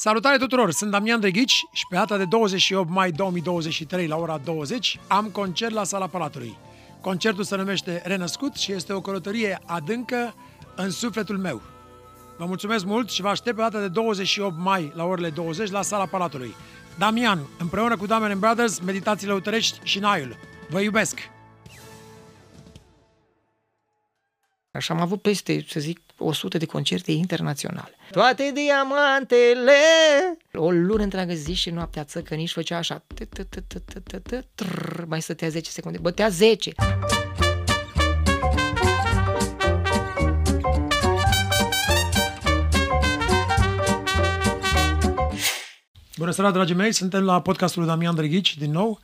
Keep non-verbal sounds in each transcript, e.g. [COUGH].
Salutare tuturor! Sunt Damian Dreghici și pe data de 28 mai 2023 la ora 20 am concert la Sala Palatului. Concertul se numește Renăscut și este o călătorie adâncă în sufletul meu. Vă mulțumesc mult și vă aștept pe data de 28 mai la orele 20 la Sala Palatului. Damian, împreună cu Damian Brothers, Meditațiile Utărești și Naiul. Vă iubesc! Așa am avut peste, să zic, 100 de concerte internaționale. Toate diamantele! O lună întreagă zi și noaptea țăcă nici făcea așa. Mai stătea 10 secunde. Bătea 10. Bună seara, dragii mei! Suntem la podcastul lui Damian Drăghici, din nou.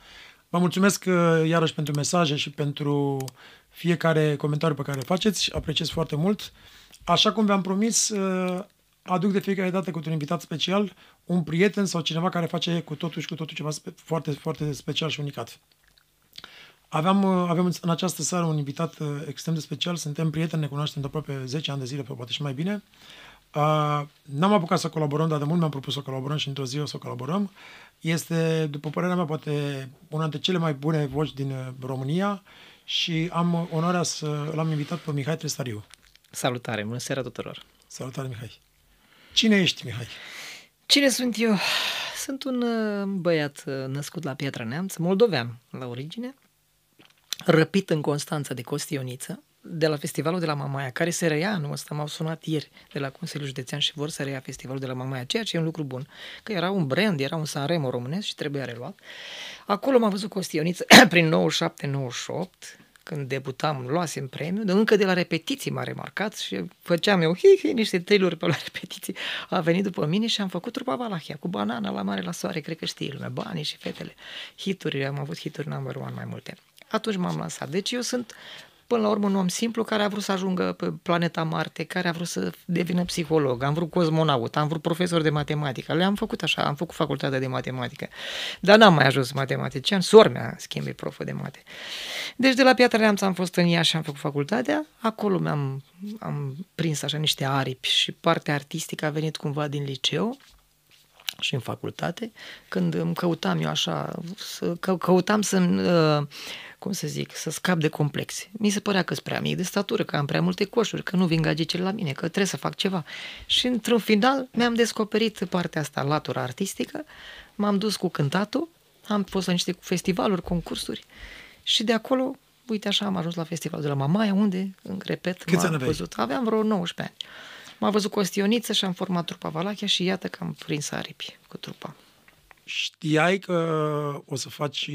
Vă mulțumesc iarăși pentru mesaje și pentru fiecare comentariu pe care îl faceți. Apreciez foarte mult. Așa cum v-am promis, uh, aduc de fiecare dată cu un invitat special, un prieten sau cineva care face cu totul și cu totul ceva foarte, foarte special și unicat. Aveam, uh, avem în această seară un invitat uh, extrem de special, suntem prieteni, ne cunoaștem de aproape 10 ani de zile, poate și mai bine. Uh, n-am apucat să colaborăm, dar de mult mi-am propus să colaborăm și într-o zi o să colaborăm. Este, după părerea mea, poate una dintre cele mai bune voci din România și am onoarea să l-am invitat pe Mihai Trestariu. Salutare, bună seara tuturor! Salutare, Mihai! Cine ești, Mihai? Cine sunt eu? Sunt un uh, băiat uh, născut la Piatra Neamț, moldovean la origine, răpit în Constanța de Costioniță, de la festivalul de la Mamaia, care se reia anul ăsta, m-au sunat ieri de la Consiliul Județean și vor să reia festivalul de la Mamaia, ceea ce e un lucru bun, că era un brand, era un Sanremo românesc și trebuia reluat. Acolo m-a văzut Costioniță [CLEARS THROAT] prin 97-98, când debutam, luasem premiu, de încă de la repetiții m-a remarcat și făceam eu hi, hi, niște triluri pe la [LAUGHS] repetiții. A venit după mine și am făcut trupa Valahia cu banana la mare la soare, cred că știi lumea, banii și fetele. Hituri, am avut hituri number one mai multe. Atunci m-am lansat. Deci eu sunt până la urmă un om simplu care a vrut să ajungă pe planeta Marte, care a vrut să devină psiholog, am vrut cosmonaut, am vrut profesor de matematică, le-am făcut așa, am făcut facultatea de matematică, dar n-am mai ajuns matematician, sor mea schimbi profă de mate. Deci de la Piatra Neamț am fost în ea și am făcut facultatea, acolo mi-am am prins așa niște aripi și partea artistică a venit cumva din liceu, și în facultate, când îmi căutam eu așa, să, că, căutam să uh, cum să zic, să scap de complexe. Mi se părea că sunt prea mic de statură, că am prea multe coșuri, că nu vin gagicele la mine, că trebuie să fac ceva. Și într-un final mi-am descoperit partea asta, latura artistică, m-am dus cu cântatul, am fost la niște festivaluri, concursuri și de acolo, uite așa, am ajuns la festivalul de la Mamaia, unde, în repet, Câți m-am văzut. Aveam vreo 19 ani. M-a văzut cu o stioniță și am format trupa Valachia și iată că am prins aripi cu trupa. Știai că o să faci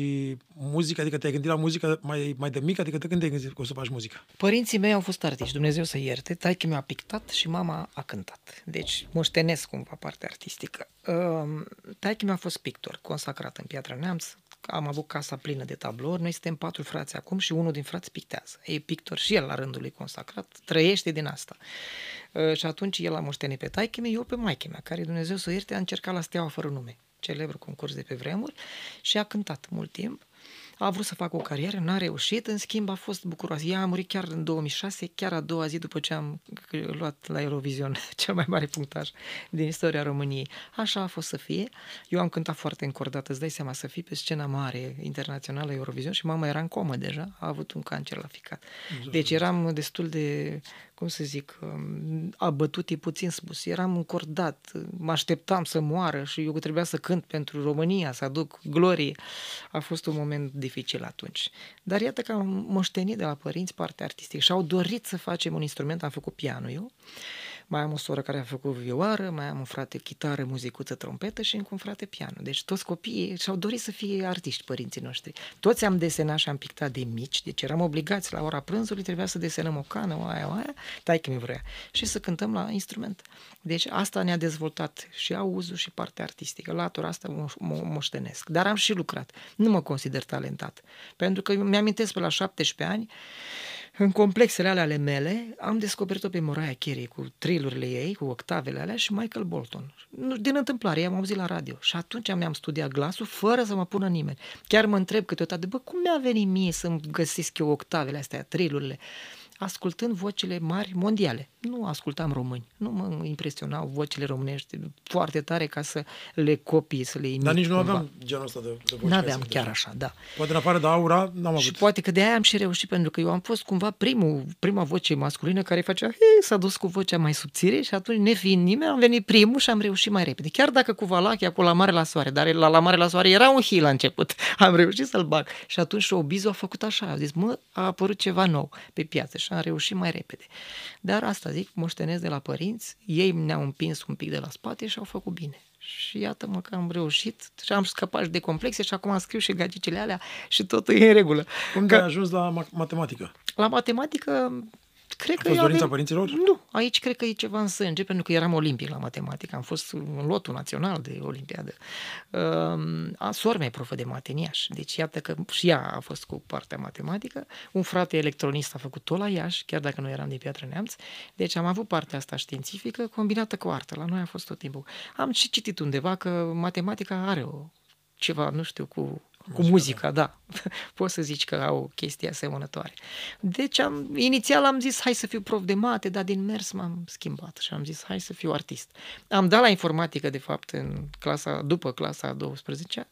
muzică, adică te-ai gândit la muzică mai, mai de mic, adică de când te-ai gândit că o să faci muzică? Părinții mei au fost artiști, Dumnezeu să ierte, taică mi-a pictat și mama a cântat. Deci moștenesc cumva partea artistică. Uh, taică mi-a fost pictor, consacrat în Piatra Neamț, am avut casa plină de tablouri, noi suntem patru frați acum și unul din frați pictează. E pictor și el la rândul lui consacrat, trăiește din asta. Uh, și atunci el a moștenit pe taică eu pe maică mea, care Dumnezeu să o ierte a încercat la Steaua fără nume celebru concurs de pe vremuri și a cântat mult timp a vrut să facă o carieră, n-a reușit, în schimb a fost bucuroasă. Ea a murit chiar în 2006, chiar a doua zi după ce am luat la Eurovision [LAUGHS] cel mai mare punctaj din istoria României. Așa a fost să fie. Eu am cântat foarte încordat, îți dai seama, să fii pe scena mare internațională Eurovision și mama era în comă deja, a avut un cancer la ficat. Deci eram destul de, cum să zic, um, abătut e puțin spus. Eram încordat, mă așteptam să moară și eu trebuia să cânt pentru România, să aduc glorie. A fost un moment de dificil atunci. Dar iată că am moștenit de la părinți partea artistică și au dorit să facem un instrument, am făcut pianul eu, mai am o soră care a făcut vioară, mai am un frate chitară, muzicuță, trompetă și încă un frate piano. Deci toți copiii și-au dorit să fie artiști părinții noștri. Toți am desenat și am pictat de mici, deci eram obligați la ora prânzului, trebuia să desenăm o cană, o aia, o aia, tai că mi vrea, și să cântăm la instrument. Deci asta ne-a dezvoltat și auzul și partea artistică. Latura asta mo- mo- moștenesc. Dar am și lucrat. Nu mă consider talentat. Pentru că mi-amintesc pe la 17 ani, în complexele alea ale mele, am descoperit-o pe Mariah Carey cu trilurile ei, cu octavele alea și Michael Bolton. Din întâmplare, am auzit la radio. Și atunci mi-am studiat glasul fără să mă pună nimeni. Chiar mă întreb câteodată, bă, cum mi-a venit mie să-mi găsesc eu octavele astea, trilurile? Ascultând vocile mari mondiale. Nu ascultam români, nu mă impresionau vocile românești foarte tare ca să le copii, să le imit. Dar nici nu cumva. aveam genul ăsta de, de voce. Nu ca aveam să chiar zic. așa, da. Poate în afară de aura, n-am Și avut. poate că de aia am și reușit, pentru că eu am fost cumva primul, prima voce masculină care făcea, hei, s-a dus cu vocea mai subțire și atunci, nefiind nimeni, am venit primul și am reușit mai repede. Chiar dacă cu Valachia, cu La Mare la Soare, dar la La Mare la Soare era un hi la început, [LAUGHS] am reușit să-l bag. Și atunci showbiz-ul a făcut așa, a zis, mă, a apărut ceva nou pe piață și am reușit mai repede. Dar asta zic, moștenesc de la părinți, ei ne-au împins un pic de la spate și au făcut bine. Și iată-mă că am reușit și am scăpat și de complexe și acum scriu și gagicile alea și totul e în regulă. Cum de ai ajuns la ma- matematică? La matematică, cred A că fost eu dorința avem... părinților? Nu, aici cred că e ceva în sânge, pentru că eram olimpic la matematică, am fost în lotul național de olimpiadă. Um, a, sora mea e profă de mate în Iași, deci iată că și ea a fost cu partea matematică. Un frate electronist a făcut tot la Iași, chiar dacă nu eram de Piatră Neamț. Deci am avut partea asta științifică combinată cu artă. La noi a fost tot timpul. Am și citit undeva că matematica are o ceva, nu știu, cu cu muzica, da. [LAUGHS] Poți să zici că au chestii asemănătoare. Deci am, inițial am zis hai să fiu prof de mate, dar din mers m-am schimbat și am zis hai să fiu artist. Am dat la informatică, de fapt, în clasa, după clasa a 12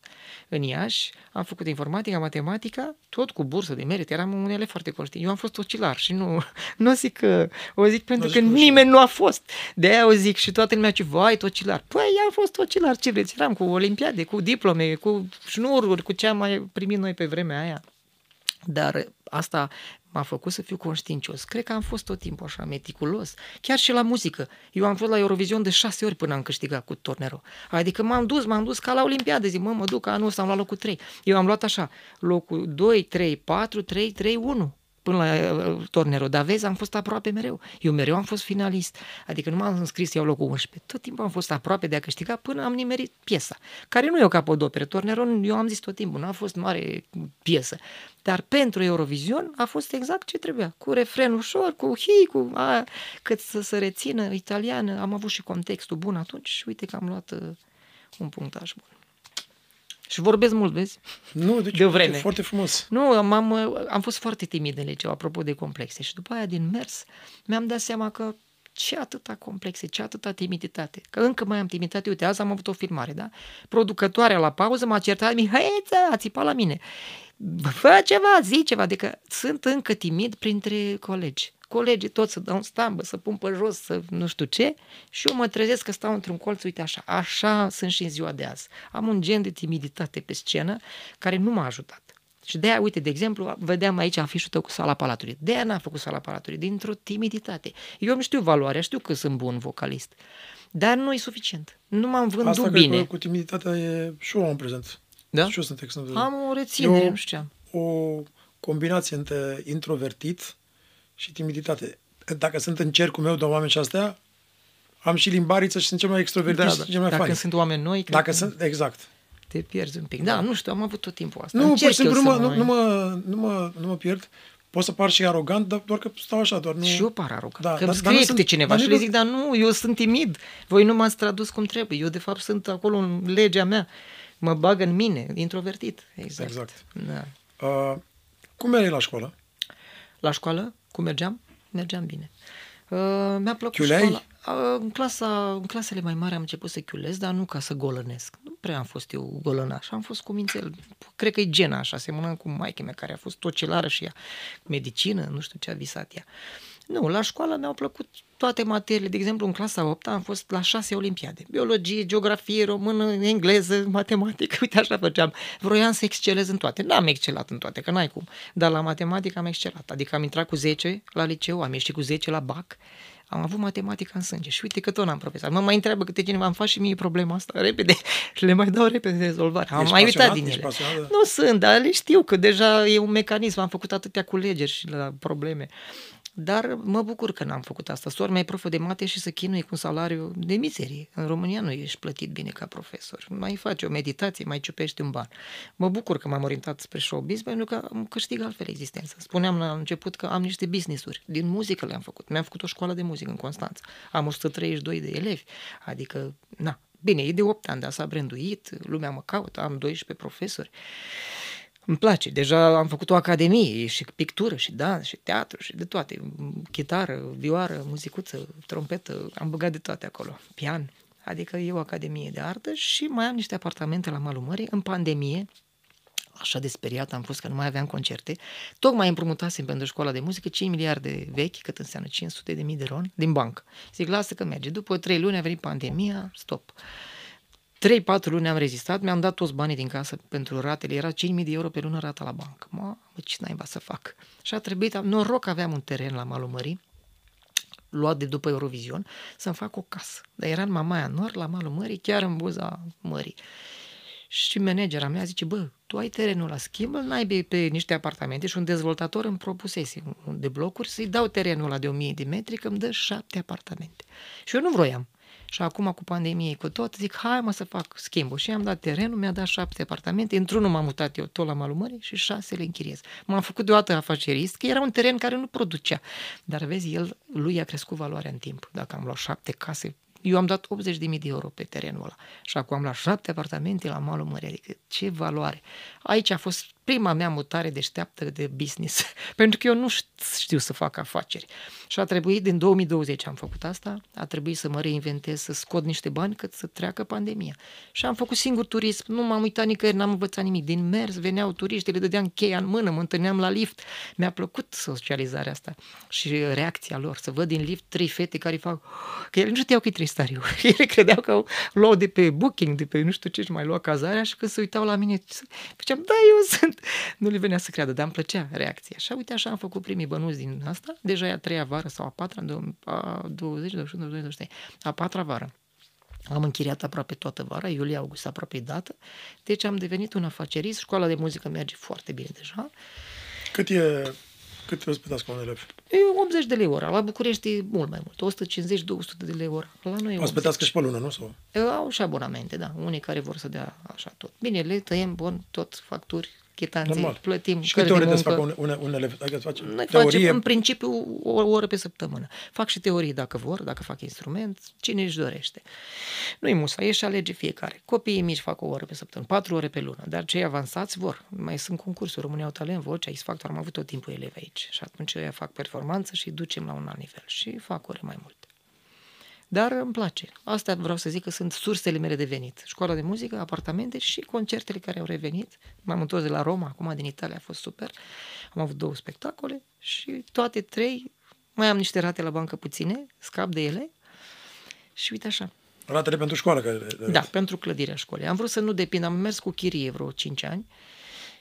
în Iași, am făcut informatica, matematica, tot cu bursă de merit, eram un elev foarte conștient. Eu am fost ocilar și nu, [LAUGHS] nu o zic că, o zic pentru Nu că zic că nimeni nu a fost. De aia o zic și toată lumea ce, vai, ocilar. Păi, am fost ocilar, ce vreți? Eram cu olimpiade, cu diplome, cu șnururi, cu ce am mai primit noi pe vremea aia. Dar asta m-a făcut să fiu conștiincios. Cred că am fost tot timpul așa, meticulos. Chiar și la muzică. Eu am fost la Eurovision de șase ori până am câștigat cu Tornero. Adică m-am dus, m-am dus ca la Olimpiadă. Zic, mă, mă duc, anul ăsta am luat locul 3. Eu am luat așa, locul 2, 3, 4, 3, 3, 1 până la uh, Tornero. Dar vezi, am fost aproape mereu. Eu mereu am fost finalist. Adică nu m-am înscris să iau locul 11. Tot timpul am fost aproape de a câștiga până am nimerit piesa. Care nu e o capodoperă. Tornero, eu am zis tot timpul, nu a fost mare piesă. Dar pentru Eurovision a fost exact ce trebuia. Cu refren ușor, cu hi, cu a, cât să se rețină italiană. Am avut și contextul bun atunci și uite că am luat uh, un punctaj bun. Și vorbesc mult, vezi? Nu, deci De o vreme. e foarte frumos. Nu, m-am, am fost foarte timid în liceu, apropo de complexe. Și după aia, din mers, mi-am dat seama că ce atâta complexe, ce atâta timiditate. Că încă mai am timiditate. Uite, azi am avut o filmare, da? Producătoarea la pauză m-a certat, Mihaiță, a țipat la mine. Fă ceva, zi ceva. Adică sunt încă timid printre colegi. Colegii toți să dau în stambă, să pun pe jos, să nu știu ce, și eu mă trezesc că stau într-un colț, uite așa, așa sunt și în ziua de azi. Am un gen de timiditate pe scenă care nu m-a ajutat. Și de aia, uite, de exemplu, vedeam aici afișul tău cu sala Palatului. De aia n-am făcut sala Palatului, dintr-o timiditate. Eu îmi știu valoarea, știu că sunt bun vocalist, dar nu e suficient. Nu m-am vândut Asta bine. cred că cu timiditatea e și eu am prezent. Da? Și eu sunt extrem de... Am o reținere, Eu- nu știu ce am. o combinație între introvertit și timiditate. Dacă sunt în cercul meu de oameni și astea, am și limbariță și sunt cel mai extrovertit Da, și da. sunt cel mai Dacă fain. sunt oameni noi, cred Dacă că sunt, exact. te pierzi un pic. Da, nu știu, am avut tot timpul asta. Nu, pur Încerc și simplu nu eu mă, să nu, nu, mă, nu, mă, nu mă pierd. Pot să par și arogant, dar doar că stau așa, doar nu... Și eu par arogant. Da, Da, că dar- îmi dar scrie nu câte sunt- cineva dar și nu- le zic, dar nu, eu sunt timid. Voi nu m-ați tradus cum trebuie. Eu, de fapt, sunt acolo în legea mea. Mă bag în mine, introvertit. Exact. Exact. Da. Uh, cum erai la școală? La școală, cum mergeam? Mergeam bine. Uh, mi-a plăcut Chiuleai? școala. Uh, în, clasa, în clasele mai mari am început să chiulez, dar nu ca să golănesc. Nu prea am fost eu golănaș, am fost cu mințel. Cred că e gena așa, semănăm cu maica mea, care a fost tocilară și ea. Medicină, nu știu ce a visat ea. Nu, la școală mi-au plăcut toate materiile. De exemplu, în clasa 8 am fost la șase olimpiade. Biologie, geografie, română, engleză, matematică. [LAUGHS] Uite, așa făceam. Vroiam să excelez în toate. N-am excelat în toate, că n-ai cum. Dar la matematică am excelat. Adică am intrat cu 10 la liceu, am ieșit cu 10 la BAC. Am avut matematica în sânge și uite că tot n-am profesor. Mă mai întreabă câte cineva, îmi faci și mie problema asta [LAUGHS] repede și le mai dau repede de rezolvare. Am Ești mai uitat pasionat? din Ești ele. pasionat de- Nu sunt, dar le știu că deja e un mecanism. Am făcut atâtea culegeri și la probleme. Dar mă bucur că n-am făcut asta. Sora mea e profă de mate și să chinuie cu un salariu de mizerie. În România nu ești plătit bine ca profesor. Mai faci o meditație, mai ciupești un ban. Mă bucur că m-am orientat spre showbiz pentru că îmi câștig altfel existența. Spuneam la început că am niște business-uri. Din muzică le-am făcut. Mi-am făcut o școală de muzică în Constanța. Am 132 de elevi. Adică, na, Bine, e de 8 ani, dar s-a branduit, lumea mă caută, am 12 profesori. Îmi place. Deja am făcut o academie și pictură și dans și teatru și de toate. Chitară, vioară, muzicuță, trompetă, am băgat de toate acolo. Pian. Adică e o academie de artă și mai am niște apartamente la malul mării. În pandemie, așa de speriat am fost că nu mai aveam concerte. Tocmai împrumutasem pentru școala de muzică 5 miliarde vechi, cât înseamnă 500 de mii de ron, din bancă. Zic, lasă că merge. După 3 luni a venit pandemia, stop. 3-4 luni am rezistat, mi-am dat toți banii din casă pentru ratele, era 5.000 de euro pe lună rata la bancă. Mă, ce naiba să fac? Și a trebuit, noroc că aveam un teren la malul mării, luat de după Eurovision, să-mi fac o casă. Dar era în Mamaia Nord, la malul mării, chiar în buza mării. Și managera mea zice, bă, tu ai terenul la schimb, îl n-ai pe niște apartamente și un dezvoltator îmi propusese de blocuri să-i dau terenul ăla de 1000 de metri că îmi dă șapte apartamente. Și eu nu vroiam. Și acum cu pandemie cu tot, zic, hai mă să fac schimbul. Și am dat terenul, mi-a dat șapte apartamente, într-unul m-am mutat eu tot la malul mării și șase le închiriez. M-am făcut deodată afacerist, că era un teren care nu producea. Dar vezi, el, lui a crescut valoarea în timp. Dacă am luat șapte case eu am dat 80.000 de euro pe terenul ăla și acum am la șapte apartamente la malul mării. Adică ce valoare! Aici a fost prima mea mutare deșteaptă de business, [LAUGHS] pentru că eu nu știu să fac afaceri. Și a trebuit, din 2020 am făcut asta, a trebuit să mă reinventez, să scot niște bani cât să treacă pandemia. Și am făcut singur turism, nu m-am uitat nicăieri, n-am învățat nimic. Din mers veneau turiști, le dădeam cheia în mână, mă întâlneam la lift. Mi-a plăcut socializarea asta și reacția lor, să văd din lift trei fete care fac, [GASPS] că ele nu știau că e tristariu. [LAUGHS] Ele credeau că au luat de pe booking, de pe nu știu ce, și mai lua cazarea și când se uitau la mine, făceam, da, eu sunt [LAUGHS] nu le venea să creadă, dar îmi plăcea reacția. Și uite, așa am făcut primii bănuți din asta. Deja e a treia vară sau a patra, a 20, 21, 22, a patra vară. Am închiriat aproape toată vara, iulie-august aproape dată, deci am devenit un afacerist, școala de muzică merge foarte bine deja. Cât e cât vă spătați cu un elev? E 80 de lei ora. La București e mult mai mult. 150-200 de lei ora. La noi e Vă că și pe lună, nu? Sau? Au și abonamente, da. Unii care vor să dea așa tot. Bine, le tăiem, bun, tot facturi, chitanțe, Normal. plătim. Și câte ore de fac un, un, un elev? Adică face Noi teorie? facem în principiu o, o oră pe săptămână. Fac și teorii dacă vor, dacă fac instrument, cine își dorește. Nu-i musa, e și alege fiecare. Copiii mici fac o oră pe săptămână, patru ore pe lună, dar cei avansați vor. Mai sunt concursuri, România au talent, vocea, X Factor, am avut tot timpul elevi aici. Și atunci eu fac performanță și ducem la un alt nivel și fac ore mai mult. Dar îmi place. Asta vreau să zic că sunt sursele mele de venit. Școala de muzică, apartamente și concertele care au revenit. M-am întors de la Roma, acum din Italia, a fost super. Am avut două spectacole și toate trei, mai am niște rate la bancă puține, scap de ele și uite așa. Ratele pentru școală? Care... Da, pentru clădirea școlii. Am vrut să nu depind, am mers cu chirie vreo 5 ani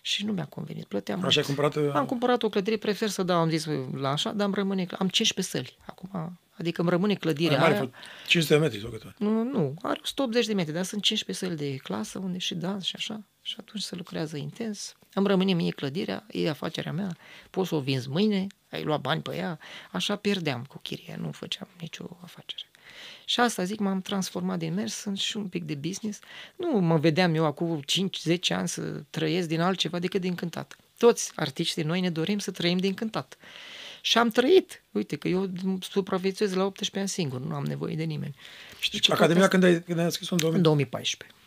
și nu mi-a convenit. Plăteam Așa ai cumpărat? Uh, am cumpărat o clădire, prefer să dau, am zis la așa, dar îmi rămâne, am 15 săli. Acum Adică îmi rămâne clădirea mare, aia. 500 de metri sau cât Nu, nu, are 180 de metri, dar sunt 15 săli de clasă unde și dans și așa. Și atunci se lucrează intens. Îmi rămâne mie clădirea, e afacerea mea, poți să o vinzi mâine, ai luat bani pe ea, așa pierdeam cu chiria, nu făceam nicio afacere. Și asta zic, m-am transformat din mers, sunt și un pic de business. Nu mă vedeam eu acum 5-10 ani să trăiesc din altceva decât din cântat. Toți artiștii noi ne dorim să trăim din cântat. Și am trăit. Uite că eu supraviețuiesc la 18 ani singur, nu am nevoie de nimeni. Știi ce Academia când ai, când ai scris în 2000? În 2014.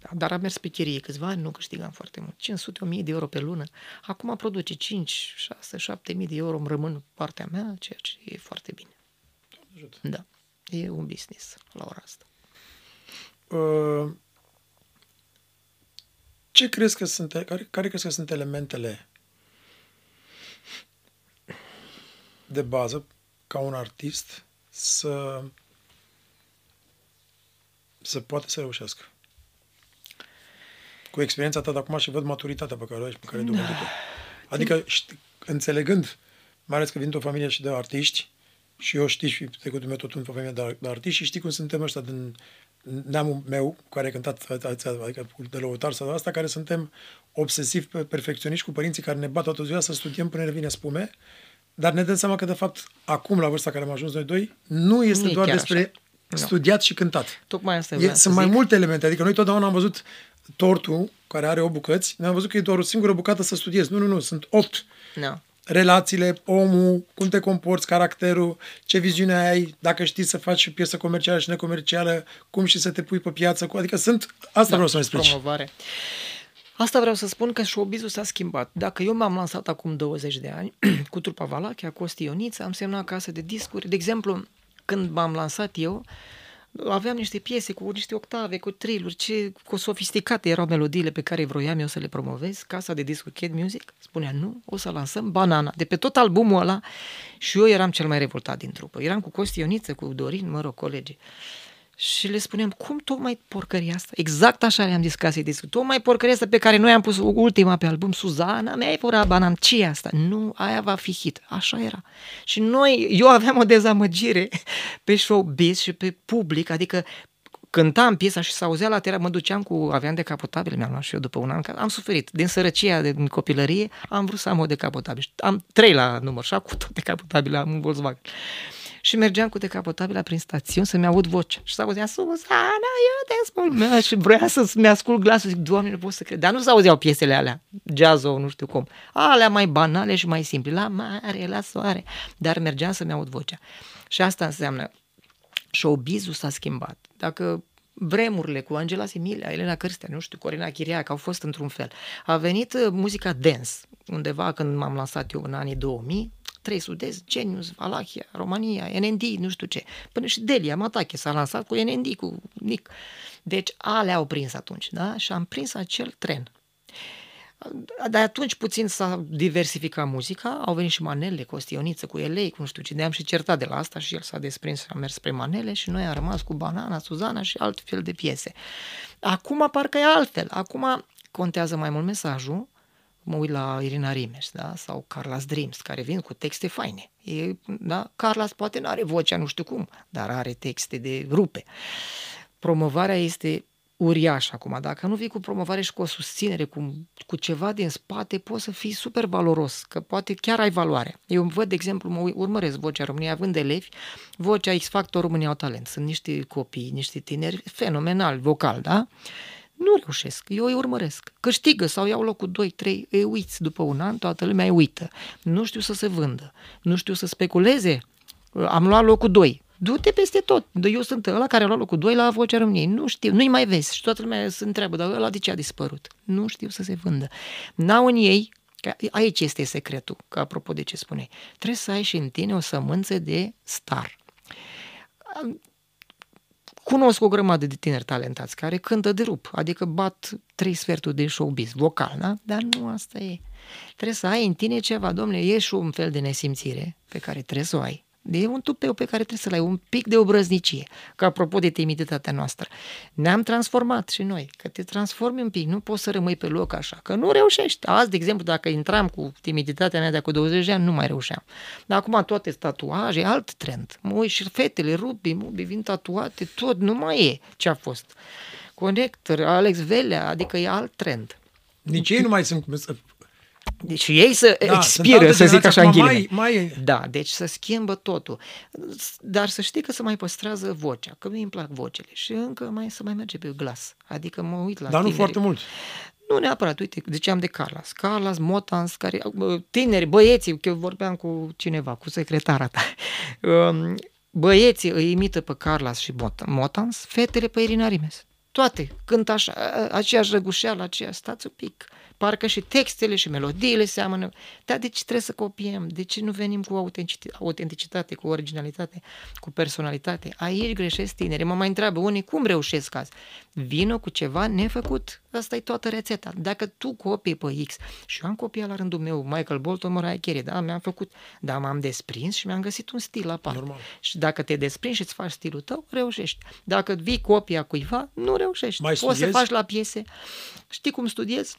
Da, dar am mers pe chirie câțiva ani, nu câștigam foarte mult. 500 1000 de euro pe lună. Acum produce 5, 6, 7 mii de euro, îmi rămân partea mea, ceea ce e foarte bine. Da. E un business la ora asta. Uh, ce crezi că sunt, care, care crezi că sunt elementele de bază ca un artist să să poată să reușească. Cu experiența ta de acum și văd maturitatea pe care o ai și pe care ai dobândit-o. Da. Adică, știi, înțelegând, mai ales că vin o familie și de artiști, și eu știi și trecutul meu tot într-o familie de, de artiști și știi cum suntem ăștia din neamul meu, care a cântat adică de lăutar sau asta, care suntem obsesiv perfecționiști cu părinții care ne bat toată ziua să studiem până ne vine spume dar ne dăm seama că, de fapt, acum, la vârsta care am ajuns noi doi, nu este nu doar despre așa. studiat și cântat. Tocmai asta e, Sunt mai zic. multe elemente. Adică noi totdeauna am văzut tortul, care are o bucăți, ne-am văzut că e doar o singură bucată să studiezi. Nu, nu, nu, sunt opt. No. Relațiile, omul, cum te comporți, caracterul, ce viziune ai, dacă știi să faci piesă comercială și necomercială, cum și să te pui pe piață. Adică sunt... Asta da, vreau să-mi explici. Promovare. Asta vreau să spun că showbizul s-a schimbat. Dacă eu m-am lansat acum 20 de ani [CLEARS THROAT] cu trupa Valachia, cu Ostionița, am semnat casă de discuri. De exemplu, când m-am lansat eu, aveam niște piese cu niște octave, cu triluri, ce cu sofisticate erau melodiile pe care vroiam eu să le promovez. Casa de discuri Kid Music spunea nu, o să lansăm Banana. De pe tot albumul ăla și eu eram cel mai revoltat din trupă. Eram cu Costi Ioniță, cu Dorin, mă rog, colegii. Și le spuneam, cum tocmai porcăria asta? Exact așa le-am zis casei de discuri. Tocmai porcăria asta pe care noi am pus ultima pe album, Suzana, mi-ai furat banam, ce e asta? Nu, aia va fi hit. Așa era. Și noi, eu aveam o dezamăgire [LAUGHS] pe showbiz și pe public, adică cântam piesa și s-auzea la tera, mă duceam cu, aveam decapotabil, mi-am luat și eu după un an, că am suferit. Din sărăcia din copilărie am vrut să am o decapotabil. Am trei la număr și acum tot decapotabil am un Volkswagen și mergeam cu decapotabila prin stațiuni să-mi aud vocea. Și s-auzea, Susana, eu te ascult. Și vrea să-mi ascult glasul. Zic, Doamne, nu pot să cred. Dar nu s-auzeau piesele alea, jazz nu știu cum. Alea mai banale și mai simple. La mare, la soare. Dar mergeam să-mi aud vocea. Și asta înseamnă showbiz-ul s-a schimbat. Dacă vremurile cu Angela Similia, Elena Cârstea, nu știu, Corina Chiriac au fost într-un fel. A venit uh, muzica dance, undeva când m-am lansat eu în anii 2000, trei sudezi, Genius, Valahia, România, NND, nu știu ce. Până și Delia Matache s-a lansat cu NND, cu Nick. Deci alea au prins atunci, da? Și am prins acel tren. De atunci puțin s-a diversificat muzica, au venit și manele, Costioniță, cu elei, cu nu știu ce, ne-am și certat de la asta și el s-a desprins și a mers spre manele și noi am rămas cu Banana, Suzana și alt fel de piese. Acum parcă e altfel, acum contează mai mult mesajul, mă uit la Irina Rimes, da? sau Carla's Dreams, care vin cu texte faine. E, da? Carla's poate nu are vocea nu știu cum, dar are texte de rupe. Promovarea este uriașă acum. Dacă nu vii cu promovare și cu o susținere, cu, cu ceva din spate, poți să fii super valoros, că poate chiar ai valoare. Eu văd, de exemplu, mă urmăresc Vocea României, având elevi, Vocea X-Factor România au talent. Sunt niște copii, niște tineri fenomenal, vocal, da? Nu reușesc, eu îi urmăresc. Câștigă sau iau locul 2, 3, îi uiți după un an, toată lumea îi uită. Nu știu să se vândă, nu știu să speculeze. Am luat locul 2, du-te peste tot. Eu sunt ăla care a luat locul 2 la Vocea României. Nu știu, nu-i mai vezi. Și toată lumea se întreabă, dar ăla de ce a dispărut? Nu știu să se vândă. N-au în ei, că aici este secretul, că apropo de ce spune. Trebuie să ai și în tine o sămânță de star. Cunosc o grămadă de tineri talentați care cântă de rup, adică bat trei sferturi de showbiz, vocal, da? Dar nu asta e. Trebuie să ai în tine ceva, domnule, e și un fel de nesimțire pe care trebuie să o ai. E un tupeu pe care trebuie să-l ai, un pic de obrăznicie. Că apropo de timiditatea noastră, ne-am transformat și noi, că te transformi un pic, nu poți să rămâi pe loc așa, că nu reușești. Azi, de exemplu, dacă intram cu timiditatea mea de acum 20 de ani, nu mai reușeam. Dar acum toate tatuaje, alt trend. Mă uit și fetele, rubi, mubi, vin tatuate, tot, nu mai e ce a fost. Conector, Alex Velea, adică e alt trend. Nici ei nu mai sunt deci ei să da, expiră, să zic așa în mai, mai... Da, deci să schimbă totul. Dar să știi că se mai păstrează vocea, că mi îmi plac vocele și încă mai să mai merge pe glas. Adică mă uit la Dar tineri. nu foarte mult. Nu neapărat, uite, ziceam de Carlas. Carlas, Motans, care, tineri, băieții, că vorbeam cu cineva, cu secretara ta. [LAUGHS] Um, băieții îi imită pe Carlas și Motans, fetele pe Irina Rimes. Toate, cântă așa, aceeași răgușeală, aceeași, stați un pic parcă și textele și melodiile seamănă. Dar de ce trebuie să copiem? De ce nu venim cu autenticitate, cu originalitate, cu personalitate? Aici greșesc tineri. Mă mai întreabă unii cum reușesc azi. Vină cu ceva nefăcut. Asta e toată rețeta. Dacă tu copii pe X și eu am copiat la rândul meu Michael Bolton, Mariah Carey, da, mi-am făcut, dar m-am desprins și mi-am găsit un stil aparte. Normal. Și dacă te desprinzi și îți faci stilul tău, reușești. Dacă vii copia cuiva, nu reușești. Mai Poți studiezi? să faci la piese. Știi cum studiezi?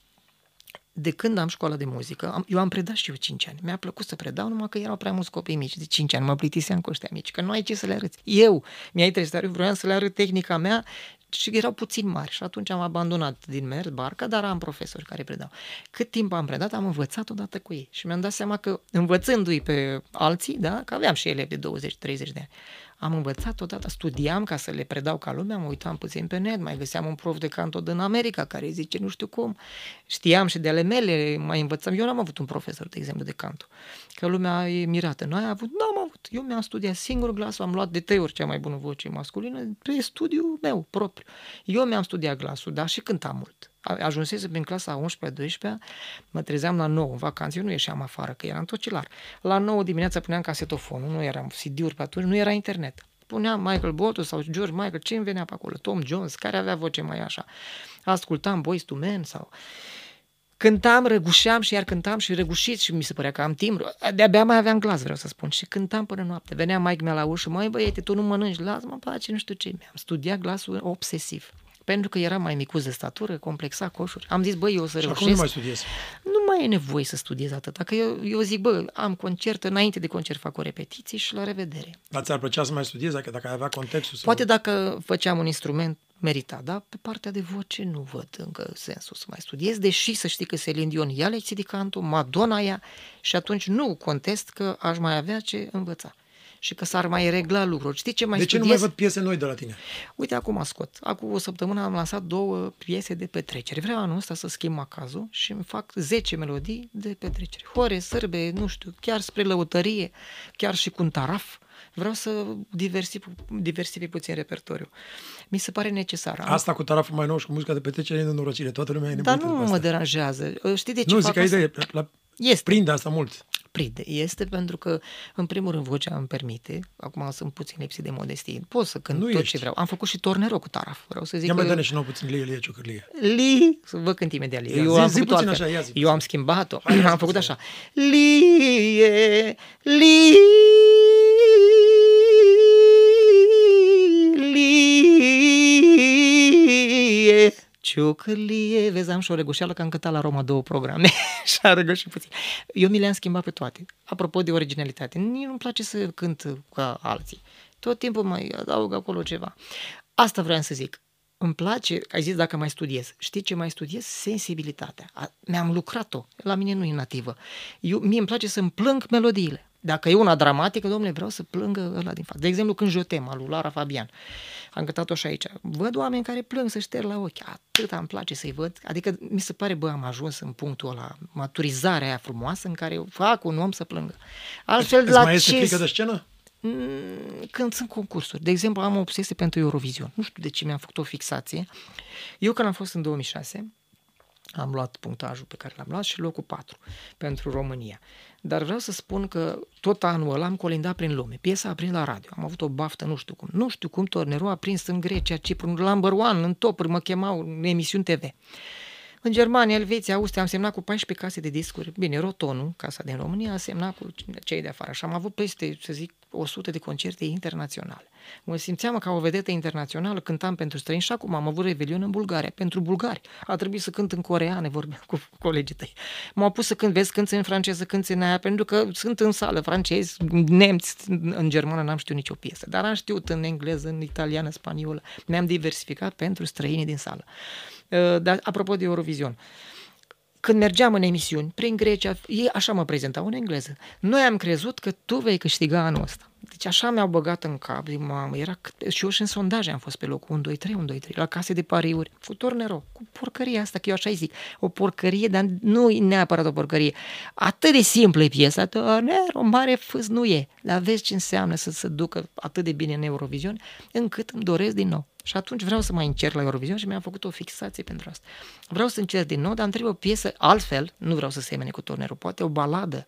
De când am școala de muzică, am, eu am predat și eu 5 ani. Mi-a plăcut să predau, numai că erau prea mulți copii mici de 5 ani. Mă plictiseam cu ăștia mici, că nu ai ce să le arăți. Eu mi-a interesat, eu vroiam să le arăt tehnica mea și erau puțin mari și atunci am abandonat din mers barca, dar am profesori care predau. Cât timp am predat, am învățat odată cu ei și mi-am dat seama că învățându-i pe alții, da, că aveam și elevi de 20-30 de ani, am învățat odată, studiam ca să le predau ca lumea, mă uitam puțin pe net, mai găseam un prof de canto din America care zice nu știu cum. Știam și de ale mele, mai învățam. Eu n-am avut un profesor, de exemplu, de canto. Că lumea e mirată. Noi am avut? N-am avut. Eu mi-am studiat singur glasul, am luat de trei ori cea mai bună voce masculină pe studiul meu propriu. Eu mi-am studiat glasul, dar și cântam mult. Ajunsesem în clasa 11-12, mă trezeam la 9 în vacanțe, eu nu ieșeam afară, că eram tocilar. La 9 dimineața puneam casetofonul, nu eram CD-uri pe atunci, nu era internet. Puneam Michael Bolton sau George Michael, ce îmi venea pe acolo? Tom Jones, care avea voce mai așa. Ascultam Boys to Men sau... Cântam, răgușeam și iar cântam și răgușit și mi se părea că am timbru. De-abia mai aveam glas, vreau să spun. Și cântam până noapte. Venea maic mea la ușă, mai băiete, tu nu mănânci, lasă-mă place, nu știu ce. Mi-am studiat glasul obsesiv pentru că era mai micuț de statură, complexa coșuri. Am zis, băi, eu o să și reușesc. acum nu mai studiez. Nu mai e nevoie să studiez atât. Că eu, eu zic, bă, am concert, înainte de concert fac o repetiție și la revedere. Dar ți-ar plăcea să mai studiezi dacă, dacă ai avea contextul? Sau... Poate dacă făceam un instrument merita, dar pe partea de voce nu văd încă sensul să mai studiez, deși să știi că Celine Dion ia lecții de canto, Madonna ia și atunci nu contest că aș mai avea ce învăța și că s-ar mai regla lucruri. Știi ce mai De ce studiez? nu mai văd piese noi de la tine? Uite, acum scot. Acum o săptămână am lansat două piese de petrecere. Vreau anul ăsta să schimb macazul și îmi fac 10 melodii de petrecere. Hore, sărbe, nu știu, chiar spre lăutărie, chiar și cu un taraf. Vreau să diversific, diversific puțin repertoriu. Mi se pare necesar. Am- Asta cu taraful mai nou și cu muzica de petrecere e nenorocire. Toată lumea e Dar nebunită nu după mă asta. deranjează. Știi de ce Nu, fac zic că asta? idee, la, Este. prinde asta mult. Prinde. Este pentru că, în primul rând, vocea îmi permite, acum sunt puțin lipsit de modestie, pot să cânt Nu tot ești. ce vreau. Am făcut și tornero cu taraf, vreau să zic Ia mai că... dă-ne și nouă puțin lie, lie, ciocârlie. Li, să vă cânt imediat Li. Ia, Eu zi- am zi făcut puțin altfel. așa, ia zi Eu am schimbat-o, Hai, ia [LAUGHS] zi am făcut puțin. așa. Lie, li, lie, ciocârlie. Vezi, am și o răgușeală că am cântat la Roma două programe [LAUGHS] și a răgușit puțin. Eu mi le-am schimbat pe toate. Apropo de originalitate, nici nu-mi place să cânt ca alții. Tot timpul mai adaug acolo ceva. Asta vreau să zic. Îmi place, ai zis dacă mai studiez. Știi ce mai studiez? Sensibilitatea. A, mi-am lucrat-o. La mine nu e nativă. Eu, mie îmi place să-mi plâng melodiile. Dacă e una dramatică, domnule, vreau să plângă ăla din față. De exemplu, când Jotema, lui Lara Fabian. Am cântat-o și aici. Văd oameni care plâng să șterg la ochi. Atât îmi place să-i văd. Adică mi se pare, bă, am ajuns în punctul ăla, maturizarea aia frumoasă în care fac un om să plângă. Altfel, Îți la mai este ce frică de scenă? Mm, când sunt concursuri. De exemplu, am o obsesie pentru Eurovision. Nu știu de ce mi-am făcut o fixație. Eu când am fost în 2006, am luat punctajul pe care l-am luat și locul 4 pentru România. Dar vreau să spun că tot anul ăla am colindat prin lume. Piesa a prins la radio. Am avut o baftă, nu știu cum. Nu știu cum Tornero a prins în Grecia, Cipru, în number one, în top mă chemau în emisiuni TV. În Germania, Elveția, Austria am semnat cu 14 case de discuri. Bine, Rotonul, casa din România, a semnat cu cei de afară. Și am avut peste, să zic, 100 de concerte internaționale. Mă simțeam ca o vedetă internațională, cântam pentru străini și acum am avut revelion în Bulgaria, pentru bulgari. A trebuit să cânt în coreane, vorbeam cu colegii tăi. M-au pus să cânt, vezi, cânți în franceză, cânți în aia, pentru că sunt în sală francezi, nemți, în germană n-am știut nicio piesă, dar am știut în engleză, în italiană, spaniolă. Ne-am diversificat pentru străinii din sală. Uh, Dar apropo de Eurovision, când mergeam în emisiuni, prin Grecia, ei așa mă prezentau în engleză. Noi am crezut că tu vei câștiga anul ăsta. Deci așa mi-au băgat în cap, zic, mamă, era cât... și eu și în sondaje am fost pe locul 1, 2, 3, 1, 2, 3, la case de pariuri, cu tornero, cu porcăria asta, că eu așa zic, o porcărie, dar nu e neapărat o porcărie. Atât de simplă e piesa, tornero, mare fâs nu e, dar vezi ce înseamnă să se ducă atât de bine în Eurovision, încât îmi doresc din nou. Și atunci vreau să mai încerc la Eurovision și mi-am făcut o fixație pentru asta. Vreau să încerc din nou, dar îmi trebuie o piesă altfel, nu vreau să semene cu tornerul, poate o baladă,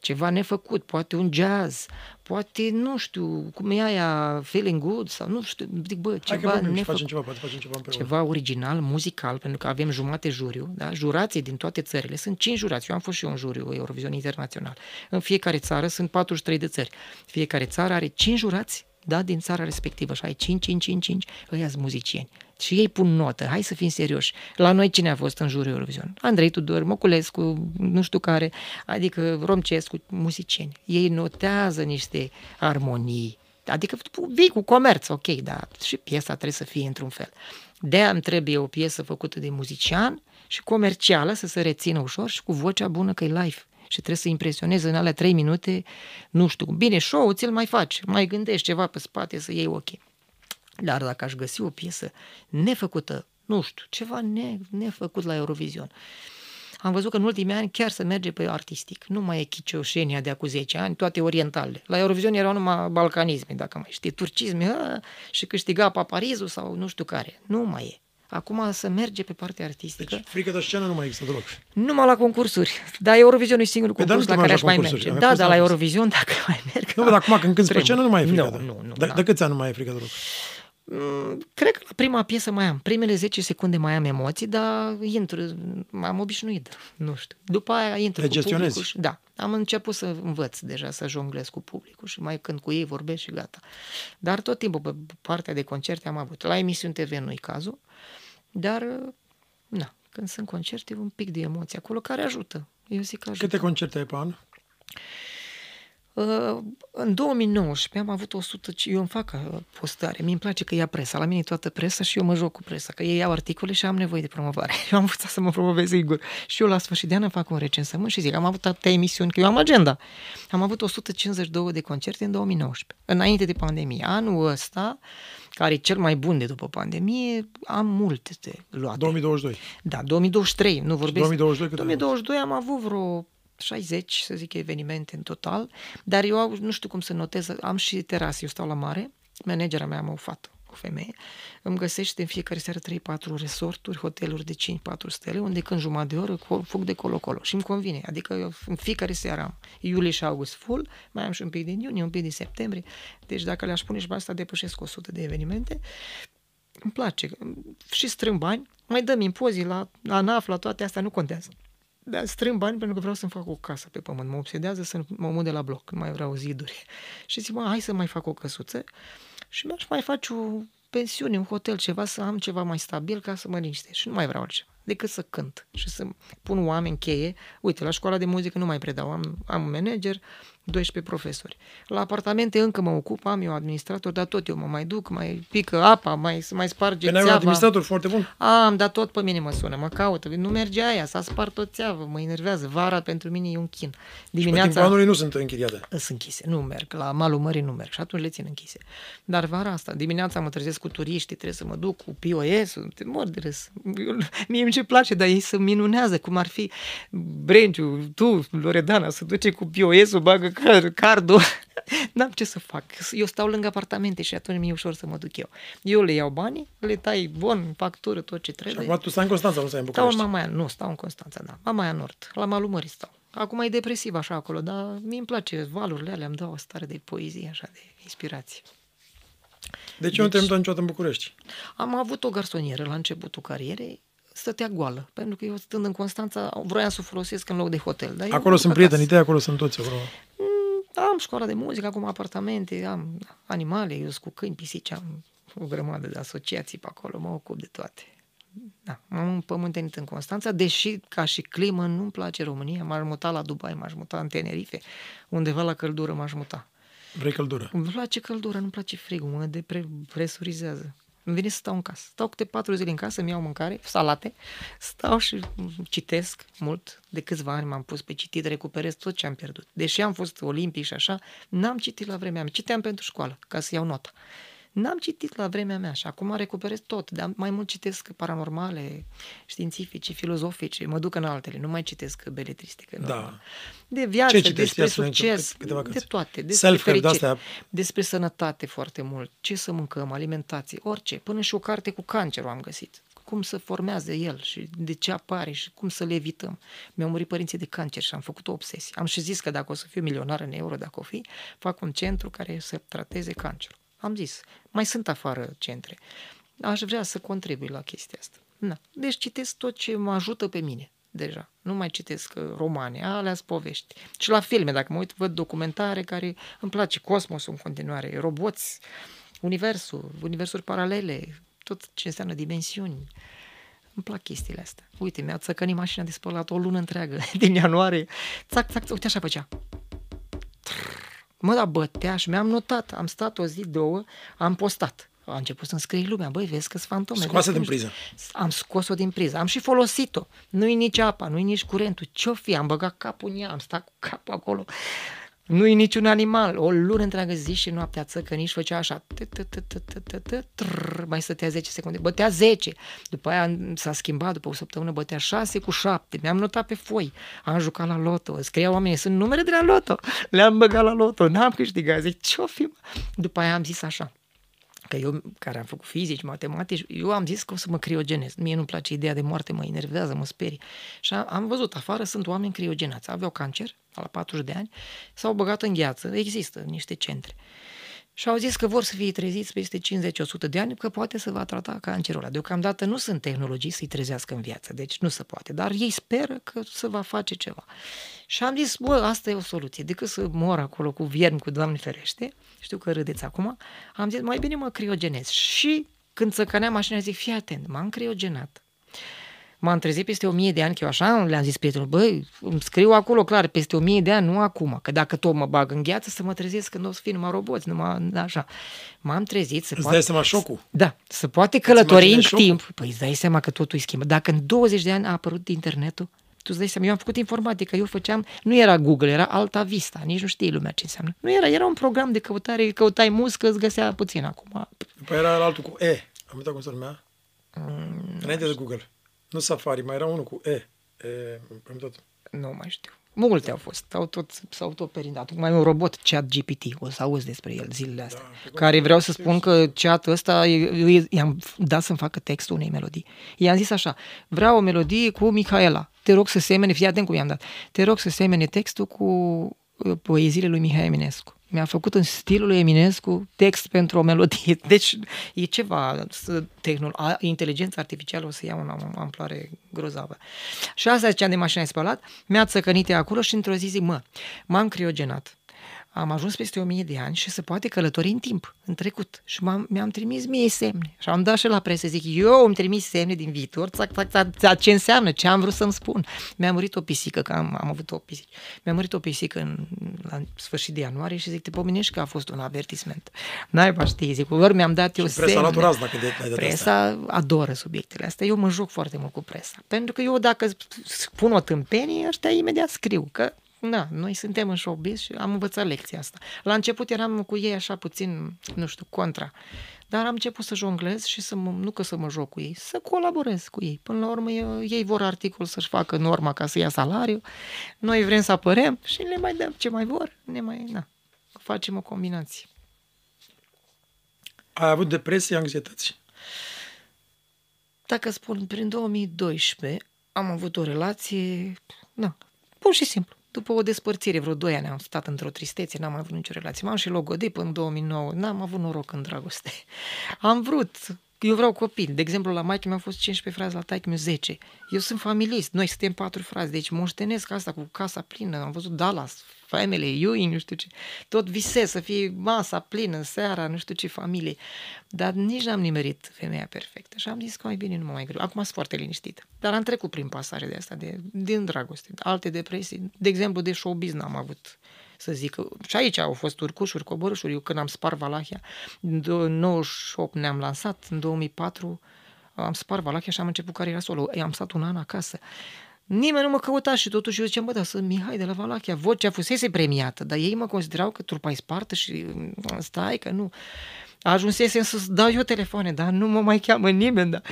ceva nefăcut, poate un jazz, poate, nu știu, cum e aia, feeling good sau nu știu, zic, bă, Hai că ceva vorbim și nefăcut facem ceva, poate facem ceva împreună. ceva original, muzical, pentru că avem jumate juriu, da? jurații din toate țările, sunt 5 jurați, eu am fost și eu în juriu Eurovision Internațional. În fiecare țară sunt 43 de țări. Fiecare țară are 5 jurați, da, din țara respectivă și ai 5, 5, 5, 5, ăia sunt muzicieni. Și ei pun notă, hai să fim serioși. La noi cine a fost în juriul Eurovision? Andrei Tudor, Moculescu, nu știu care, adică Romcescu, muzicieni. Ei notează niște armonii, Adică tu vii cu comerț, ok, dar și piesa trebuie să fie într-un fel. de îmi trebuie o piesă făcută de muzician și comercială să se rețină ușor și cu vocea bună că e live. Și trebuie să impresioneze în alea trei minute, nu știu cum. Bine, show ți-l mai faci, mai gândești ceva pe spate să iei ok. Dar dacă aș găsi o piesă nefăcută, nu știu, ceva ne, nefăcut la Eurovision, am văzut că în ultimii ani chiar se merge pe artistic. Nu mai e chicioșenia de acum 10 ani, toate orientale. La Eurovision erau numai balcanisme, dacă mai știi, turcisme, a, și câștiga paparizul sau nu știu care. Nu mai e. Acum să merge pe partea artistică. Deci frică de scenă nu mai există deloc. Numai la concursuri. Dar Eurovision e singurul Păi, dar concurs nu la te care aș mergi la mai concursuri. merge. Am Da, fost dar la la fost. Eurovision, dacă [LAUGHS] mai merg... Nu, dar acum când cânti pe Trebuie. scenă nu mai e frică. Nu, de- nu, nu, De, da. de câți ani nu mai e frică deloc? Mm, Cred că la prima piesă mai am. Primele 10 secunde mai am emoții, dar intru, m-am obișnuit, nu știu. După aia intru Le cu gestionezi? publicul și, da, am început să învăț deja să jonglez cu publicul și mai când cu ei vorbesc și gata. Dar tot timpul pe partea de concerte am avut. La emisiuni TV nu-i cazul, dar, na, când sunt concerte, e un pic de emoție acolo care ajută. Eu zic că ajută. Câte concerte ai pe an? Uh, În 2019 am avut 100, eu îmi fac uh, postare, mi îmi place că ia presa, la mine e toată presa și eu mă joc cu presa, că ei iau articole și am nevoie de promovare. [LAUGHS] Eu am învățat să mă promovez sigur. Și eu la sfârșit de an îmi fac un recensământ și zic, am avut atâtea emisiuni, că eu am agenda. Am avut 152 de concerte în 2019, înainte de pandemie. Anul ăsta, care e cel mai bun de după pandemie, am multe de luate. 2022. Da, 2023, nu vorbesc. 2022 câte 2022 am avut vreo 60, să zic, evenimente în total, dar eu au- nu știu cum să notez, am și terase, eu stau la mare, managera mea am o fată, o femeie, îmi găsește în fiecare seară 3-4 resorturi, hoteluri de 5-4 stele, unde când jumătate de oră co- fug de colo-colo. Și îmi convine, adică eu în fiecare seară am iulie și august full, mai am și un pic din iunie, un pic din septembrie, deci dacă le-aș pune și pe asta depășesc 100 de evenimente, îmi place. Și strâng bani, mai dăm impozii la, la ANAF, la toate astea, nu contează. Dar strâng bani pentru că vreau să-mi fac o casă pe pământ. Mă obsedează să mă mut de la bloc, nu mai vreau ziduri. [LAUGHS] Și zic, mă, hai să mai fac o căsuță și mi-aș mai face o pensiune, un hotel, ceva, să am ceva mai stabil ca să mă liniștesc. Și nu mai vreau altceva decât să cânt și să pun oameni cheie. Uite, la școala de muzică nu mai predau, am, am un manager, 12 profesori. La apartamente încă mă ocup, am eu administrator, dar tot eu mă mai duc, mai pică apa, mai, mai sparge Că n-ai un țeava. administrator foarte bun? Am, dar tot pe mine mă sună, mă caută. Nu merge aia, s-a spart o țeavă, mă enervează. Vara pentru mine e un chin. Pe timpul Dimineața anului nu sunt închiriate. sunt închise, nu merg, la malul mării nu merg și atunci le țin închise. Dar vara asta, dimineața mă trezesc cu turiștii, trebuie să mă duc cu POS-ul, te mor de râs. Eu- Mie îmi ce place, dar ei să minunează, cum ar fi Brenciu, tu, Loredana, să duce cu POS-ul, bagă car- cardul. [LAUGHS] N-am ce să fac. Eu stau lângă apartamente și atunci mi-e ușor să mă duc eu. Eu le iau banii, le tai bon, factură, tot ce Și trebuie. acum tu stai în Constanța, nu stai în Stau în București. Mamaia, nu, stau în Constanța, da. Mamaia Nord, la malul mării stau. Acum e depresiv așa acolo, dar mi îmi place valurile alea, îmi dau o stare de poezie, așa, de inspirație. Deci eu nu te-am mutat niciodată în București. Am avut o garsonieră la începutul carierei, stătea goală, pentru că eu stând în Constanța vroiam să o folosesc în loc de hotel. Dar eu Acolo mă sunt duc prietenii acasă. tăi, acolo sunt toți acolo. Mm, Am școala de muzică, acum apartamente, am animale, eu sunt cu câini, pisici, am o grămadă de asociații pe acolo, mă ocup de toate. Da, m-am împământenit în Constanța, deși ca și climă nu-mi place România, m-aș muta la Dubai, m-aș muta în Tenerife, undeva la căldură m-aș muta. Vrei căldură. Îmi place căldura, nu-mi place frigul, mă depresurizează. Îmi vine să stau în casă. Stau câte patru zile în casă, îmi iau mâncare, salate, stau și citesc mult. De câțiva ani m-am pus pe citit, recuperez tot ce am pierdut. Deși am fost olimpic și așa, n-am citit la vremea mea. Citeam pentru școală, ca să iau nota. N-am citit la vremea mea și acum recuperez tot, dar mai mult citesc paranormale, științifice, filozofice, mă duc în altele, nu mai citesc beletristică. Da. normal. De viață, Ce citești? despre Ia spune succes, câteva de cărți. toate, despre Self-help fericire, de-astea. despre sănătate foarte mult, ce să mâncăm, alimentație, orice, până și o carte cu cancerul am găsit. Cum să formează el și de ce apare și cum să le evităm. Mi-au murit părinții de cancer și am făcut o obsesie. Am și zis că dacă o să fiu milionar în euro, dacă o fi, fac un centru care să trateze cancerul. Am zis, mai sunt afară centre. Aș vrea să contribui la chestia asta. Na. Deci citesc tot ce mă ajută pe mine deja. Nu mai citesc uh, romane, alea sunt povești. Și la filme, dacă mă uit, văd documentare care îmi place, cosmosul în continuare, roboți, universul, universuri paralele, tot ce înseamnă dimensiuni. Îmi plac chestiile astea. Uite, mi-a țăcănit mașina de spălat o lună întreagă, [LAUGHS] din ianuarie. Țac, țac, țac, uite așa făcea. Mă, dar bătea și mi-am notat. Am stat o zi, două, am postat. A început să-mi scrie lumea, băi, vezi că sunt fantome. Scoasă vezi că din nu priză. știu." Am scos-o din priză, am și folosit-o. Nu-i nici apa, nu-i nici curentul. Ce-o fi? Am băgat capul în ea, am stat cu capul acolo. Nu-i niciun animal. O lună întreagă zi și noaptea țăcă nici făcea așa. Tă, tă, tă, tă, tă, tă, tă, trrr, Mai stătea 10 secunde. Bătea 10. După aia s-a schimbat, după o săptămână bătea 6 cu 7. Mi-am notat pe foi. Am jucat la loto. Scriau oamenii, sunt numere de la loto. Le-am băgat la loto. N-am câștigat. Zic, ce-o fi? mă? După aia am zis așa că eu care am făcut fizici, matematici, eu am zis că o să mă criogenez. Mie nu-mi place ideea de moarte, mă enervează, mă sperie. Și am, am văzut afară, sunt oameni criogenați, aveau cancer la 40 de ani, s-au băgat în gheață, există niște centre. Și au zis că vor să fie treziți peste 50-100 de ani, că poate să va trata cancerul ăla. Deocamdată nu sunt tehnologii să-i trezească în viață, deci nu se poate. Dar ei speră că se va face ceva. Și am zis, bă, asta e o soluție. Decât să mor acolo cu viermi, cu Doamne ferește, știu că râdeți acum, am zis, mai bine mă criogenez. Și când cănea mașina, zic, fii atent, m-am criogenat m-am trezit peste o mie de ani, că eu așa le-am zis prietenul, băi, îmi scriu acolo clar, peste o mie de ani, nu acum, că dacă tot mă bag în gheață, să mă trezesc când o să fie numai roboți, numai așa. M-am trezit să Îți poate... dai seama șocul? Da, să poate călători în șocul? timp. Păi îți dai seama că totul îi schimbă. Dacă în 20 de ani a apărut internetul, tu îți dai seama, eu am făcut informatică, eu făceam, nu era Google, era Alta Vista, nici nu știi lumea ce înseamnă. Nu era, era un program de căutare, căutai muscă, îți găsea puțin acum. După era altul cu E. Am uitat cum se numea. Înainte de Google. Nu Safari, mai era unul cu E. e am uitat. Nu mai știu. Multe au fost, au tot, s-au tot perindat. Mai un robot, chat GPT, o să auzi despre el zilele astea. Da, care vreau să spun că chat ăsta, eu i- i-am dat să-mi facă textul unei melodii. I-am zis așa, vreau o melodie cu Mihaela. Te rog să semene, fii atent cum i-am dat. Te rog să semene textul cu uh, poeziile lui Mihai Eminescu. Mi-a făcut în stilul lui Eminescu text pentru o melodie. [LAUGHS] Deci e ceva, să- tehnol, a, inteligența artificială o să ia o amploare grozavă. Și asta ziceam de mașina de spălat, mi-a țăcănit ea acolo și într-o zi zic, mă, m-am criogenat. Am ajuns peste o mie de ani și se poate călători în timp, în trecut. Și m-am, mi-am trimis mie semne. Și am dat și la presă, zic, eu îmi trimis semne din viitor, țac, țac, țac, țac, ce înseamnă, ce am vrut să-mi spun. Mi-a murit o pisică, că am, am avut o pisică. Mi-a murit o pisică în, la sfârșit de ianuarie și zic, te pomenești că a fost un avertisment. N-ai știi, zic, ori mi-am dat eu Și presa semne. la turaz, dacă de- ai dat Presa adoră subiectele astea. Eu mă joc foarte mult cu presa. Pentru că eu dacă spun o tâmpenie, ăștia imediat scriu. Că, da, noi suntem în showbiz și am învățat lecția asta. La început eram cu ei așa puțin, nu știu, contra. Dar am început să jonglez și să mă, nu că să mă joc cu ei, să colaborez cu ei. Până la urmă, eu, ei vor articol să-și facă norma ca să ia salariu. Noi vrem să apărăm și le mai dăm ce mai vor. Ne mai, na, facem o combinație. Ai avut depresie, anxietăți? Dacă spun, prin 2012 am avut o relație, na, pur și simplu. După o despărțire, vreo 2 ani am stat într-o tristețe, n-am avut nicio relație. M-am și logodit până în 2009, n-am avut noroc în dragoste. Am vrut, eu vreau copii. De exemplu, la maică mi-au fost 15 frați, la taică mi 10. Eu sunt familist, noi suntem patru frați, deci moștenesc asta cu casa plină. Am văzut Dallas, Family, Ewing, nu știu ce. Tot visez să fie masa plină, seara, nu știu ce familie. Dar nici n-am nimerit femeia perfectă și am zis că mai bine nu mă mai greu. Acum sunt foarte liniștit. Dar am trecut prin pasaje de asta, de, din dragoste, alte depresii. De exemplu, de showbiz n-am avut să zic. Și aici au fost urcușuri, coborâșuri. Eu când am spart Valahia, în 98 ne-am lansat, în 2004 am spart Valahia și am început cariera solo. Am stat un an acasă. Nimeni nu mă căuta și totuși eu ziceam, bă, dar sunt Mihai de la Valachia, vocea fusese premiată, dar ei mă considerau că trupa spartă și mm, stai că nu. Ajunsesem să dau eu telefoane, dar nu mă mai cheamă nimeni. Dar...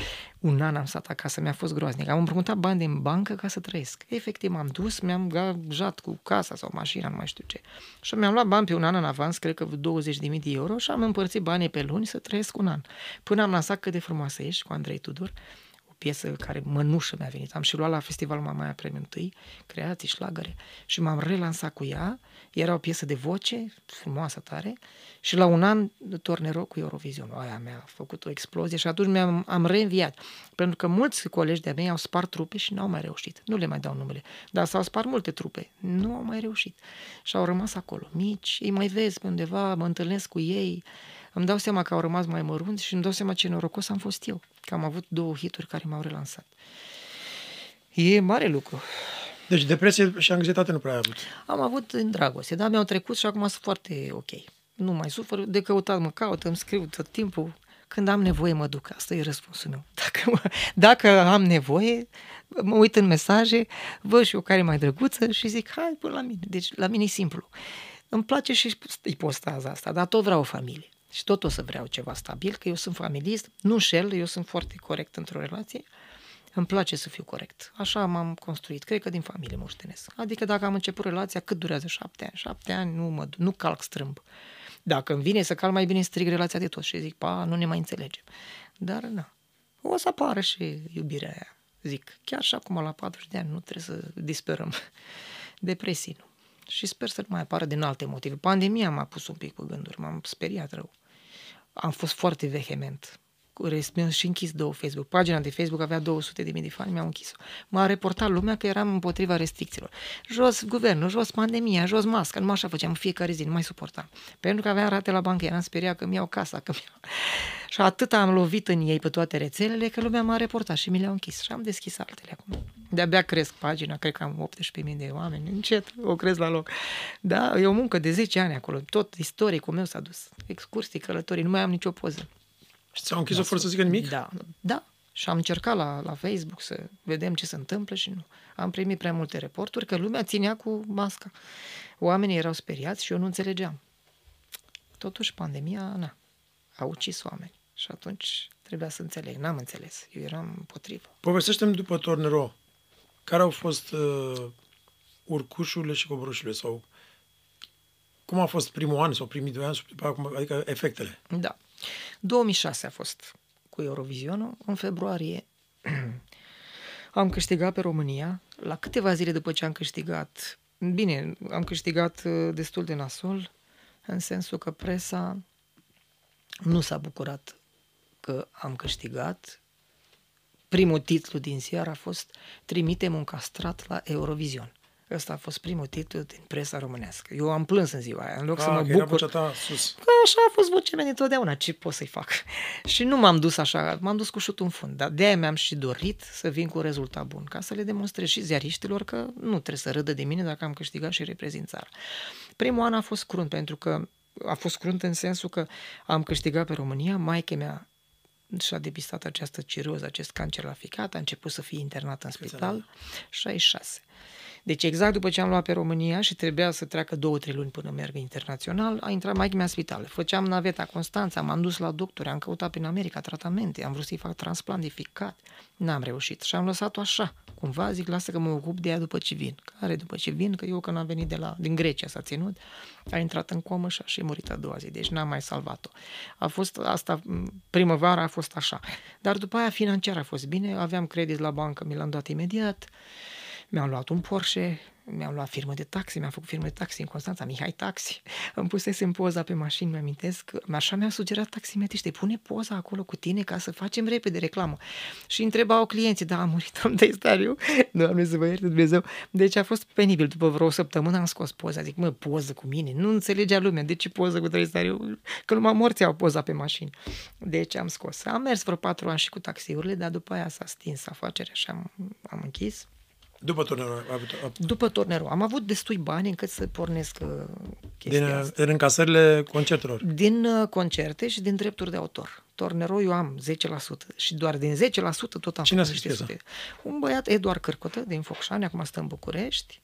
Un an am stat acasă, mi-a fost groaznic. Am împrumutat bani din bancă ca să trăiesc. Efectiv, m-am dus, mi-am gajat cu casa sau mașina, nu mai știu ce. Și mi-am luat bani pe un an în avans, cred că 20.000 de euro și am împărțit banii pe luni să trăiesc un an. Până am lansat cât de frumoasă ești cu Andrei Tudor, piesă care mănușă mi-a venit. Am și luat la festivalul Mamaia Premium 1, creații, șlagăre, și m-am relansat cu ea. Era o piesă de voce, frumoasă tare, și la un an Tornero cu Eurovision. Aia mi-a făcut o explozie și atunci mi-am am reînviat. Pentru că mulți colegi de-a mei au spart trupe și n-au mai reușit. Nu le mai dau numele. Dar s-au spart multe trupe. Nu au mai reușit. Și au rămas acolo, mici, îi mai vezi pe undeva, mă întâlnesc cu ei, îmi dau seama că au rămas mai mărunți și îmi dau seama ce norocos am fost eu, că am avut două hituri care m-au relansat. E mare lucru. Deci depresie și anxietate nu prea ai avut. Am avut în dragoste, dar mi-au trecut și acum sunt foarte ok. Nu mai sufăr, de căutat mă caut, îmi scriu tot timpul. Când am nevoie, mă duc. Asta e răspunsul meu. [LAUGHS] Dacă, mă, dacă am nevoie, mă uit în mesaje, văd și eu care e mai drăguță și zic, hai până la mine. Deci la mine e simplu. Îmi place și ipostaza asta, dar tot vreau o familie. Și tot o să vreau ceva stabil, că eu sunt familist, nu șel, eu sunt foarte corect într-o relație. Îmi place să fiu corect. Așa m-am construit. Cred că din familie moștenesc. Adică dacă am început relația, cât durează? Șapte ani. Șapte ani nu, mă, nu calc strâmb. Dacă îmi vine să cal, mai bine strig relația de tot și zic, pa, nu ne mai înțelegem. Dar, na, o să apară și iubirea aia. Zic, chiar și acum la 40 de ani nu trebuie să disperăm. [LAUGHS] Depresii nu. Și sper să nu mai apară din alte motive. Pandemia m-a pus un pic pe gânduri, m-am speriat rău. Am fost foarte vehement mi-am și închis două Facebook. Pagina de Facebook avea 200 de mii de fani, mi-am închis-o. M-a reportat lumea că eram împotriva restricțiilor. Jos guvernul, jos pandemia, jos masca, nu așa făceam fiecare zi, nu mai suportam. Pentru că aveam rate la bancă, eram speriat că mi-au casa, că mi-au... [LAUGHS] Și atât am lovit în ei pe toate rețelele că lumea m-a reportat și mi le-au închis. Și am deschis altele acum. De-abia cresc pagina, cred că am 18.000 de oameni, încet, o cresc la loc. Da, e o muncă de 10 ani acolo, tot istoricul meu s-a dus. Excursii, călătorii, nu mai am nicio poză. Și ți-au închis-o fără să zică nimic? Da, da. Și am încercat la, la Facebook să vedem ce se întâmplă și nu. Am primit prea multe reporturi că lumea ținea cu masca. Oamenii erau speriați și eu nu înțelegeam. Totuși, pandemia, na, a ucis oameni. Și atunci trebuia să înțeleg. N-am înțeles. Eu eram împotrivă. Povestește-mi după Tornero. Care au fost uh, urcușurile și coborâșurile? Sau cum a fost primul an sau primii doi ani, adică efectele? Da. 2006 a fost cu Eurovizionul. În februarie [CLEARS THROAT] am câștigat pe România. La câteva zile după ce am câștigat, bine, am câștigat uh, destul de nasol, în sensul că presa nu s-a bucurat că am câștigat. Primul titlu din ziar a fost Trimitem un castrat la Eurovision. Ăsta a fost primul titlu din presa românească. Eu am plâns în ziua aia, în loc a, să mă bucur. ta sus. Că așa a fost vocea mea dintotdeauna, ce pot să-i fac? [LAUGHS] și nu m-am dus așa, m-am dus cu șutul în fund, dar de-aia mi-am și dorit să vin cu un rezultat bun, ca să le demonstrez și ziariștilor că nu trebuie să râdă de mine dacă am câștigat și reprezint țara. Primul an a fost crunt, pentru că a fost crunt în sensul că am câștigat pe România, maica mea și-a depistat această ciroză, acest cancer la ficat, a început să fie internat în spital, 66. Deci exact după ce am luat pe România și trebuia să treacă două, trei luni până merg internațional, a intrat mai mea spital. Făceam naveta Constanța, m-am dus la doctor, am căutat prin America tratamente, am vrut să-i fac transplant de ficat. N-am reușit și am lăsat-o așa. Cumva zic, lasă că mă ocup de ea după ce vin. Care după ce vin? Că eu când am venit de la, din Grecia s-a ținut, a intrat în comă și a și murit a doua zi. Deci n-am mai salvat-o. A fost asta, primăvara a fost așa. Dar după aia financiar a fost bine, aveam credit la bancă, mi l-am dat imediat. Mi-am luat un Porsche, mi-am luat firmă de taxi, mi-am făcut firmă de taxi în Constanța, Mihai Taxi. [LAUGHS] Îmi pusesem poza pe mașini, mi amintesc. Așa mi-a sugerat taximetriște, pune poza acolo cu tine ca să facem repede reclamă. Și întrebau clienții, da, a murit am de stariu. [LAUGHS] Doamne să vă ierte Dumnezeu. Deci a fost penibil. După vreo săptămână am scos poza. Zic, mă, poză cu mine. Nu înțelegea lumea. De ce poză cu stariu? Că numai morți au poza pe mașini. Deci am scos. Am mers vreo patru ani și cu taxiurile, dar după aia s-a stins afacerea și am, am închis. După turnerul? După turnerul. Am avut destui bani încât să pornesc uh, chestia din, asta. Din încasările concertelor? Din uh, concerte și din drepturi de autor. Tornerou eu am 10% și doar din 10% tot am Cine făcut niște Un băiat, Eduard Cărcotă, din Focșani, acum stă în București,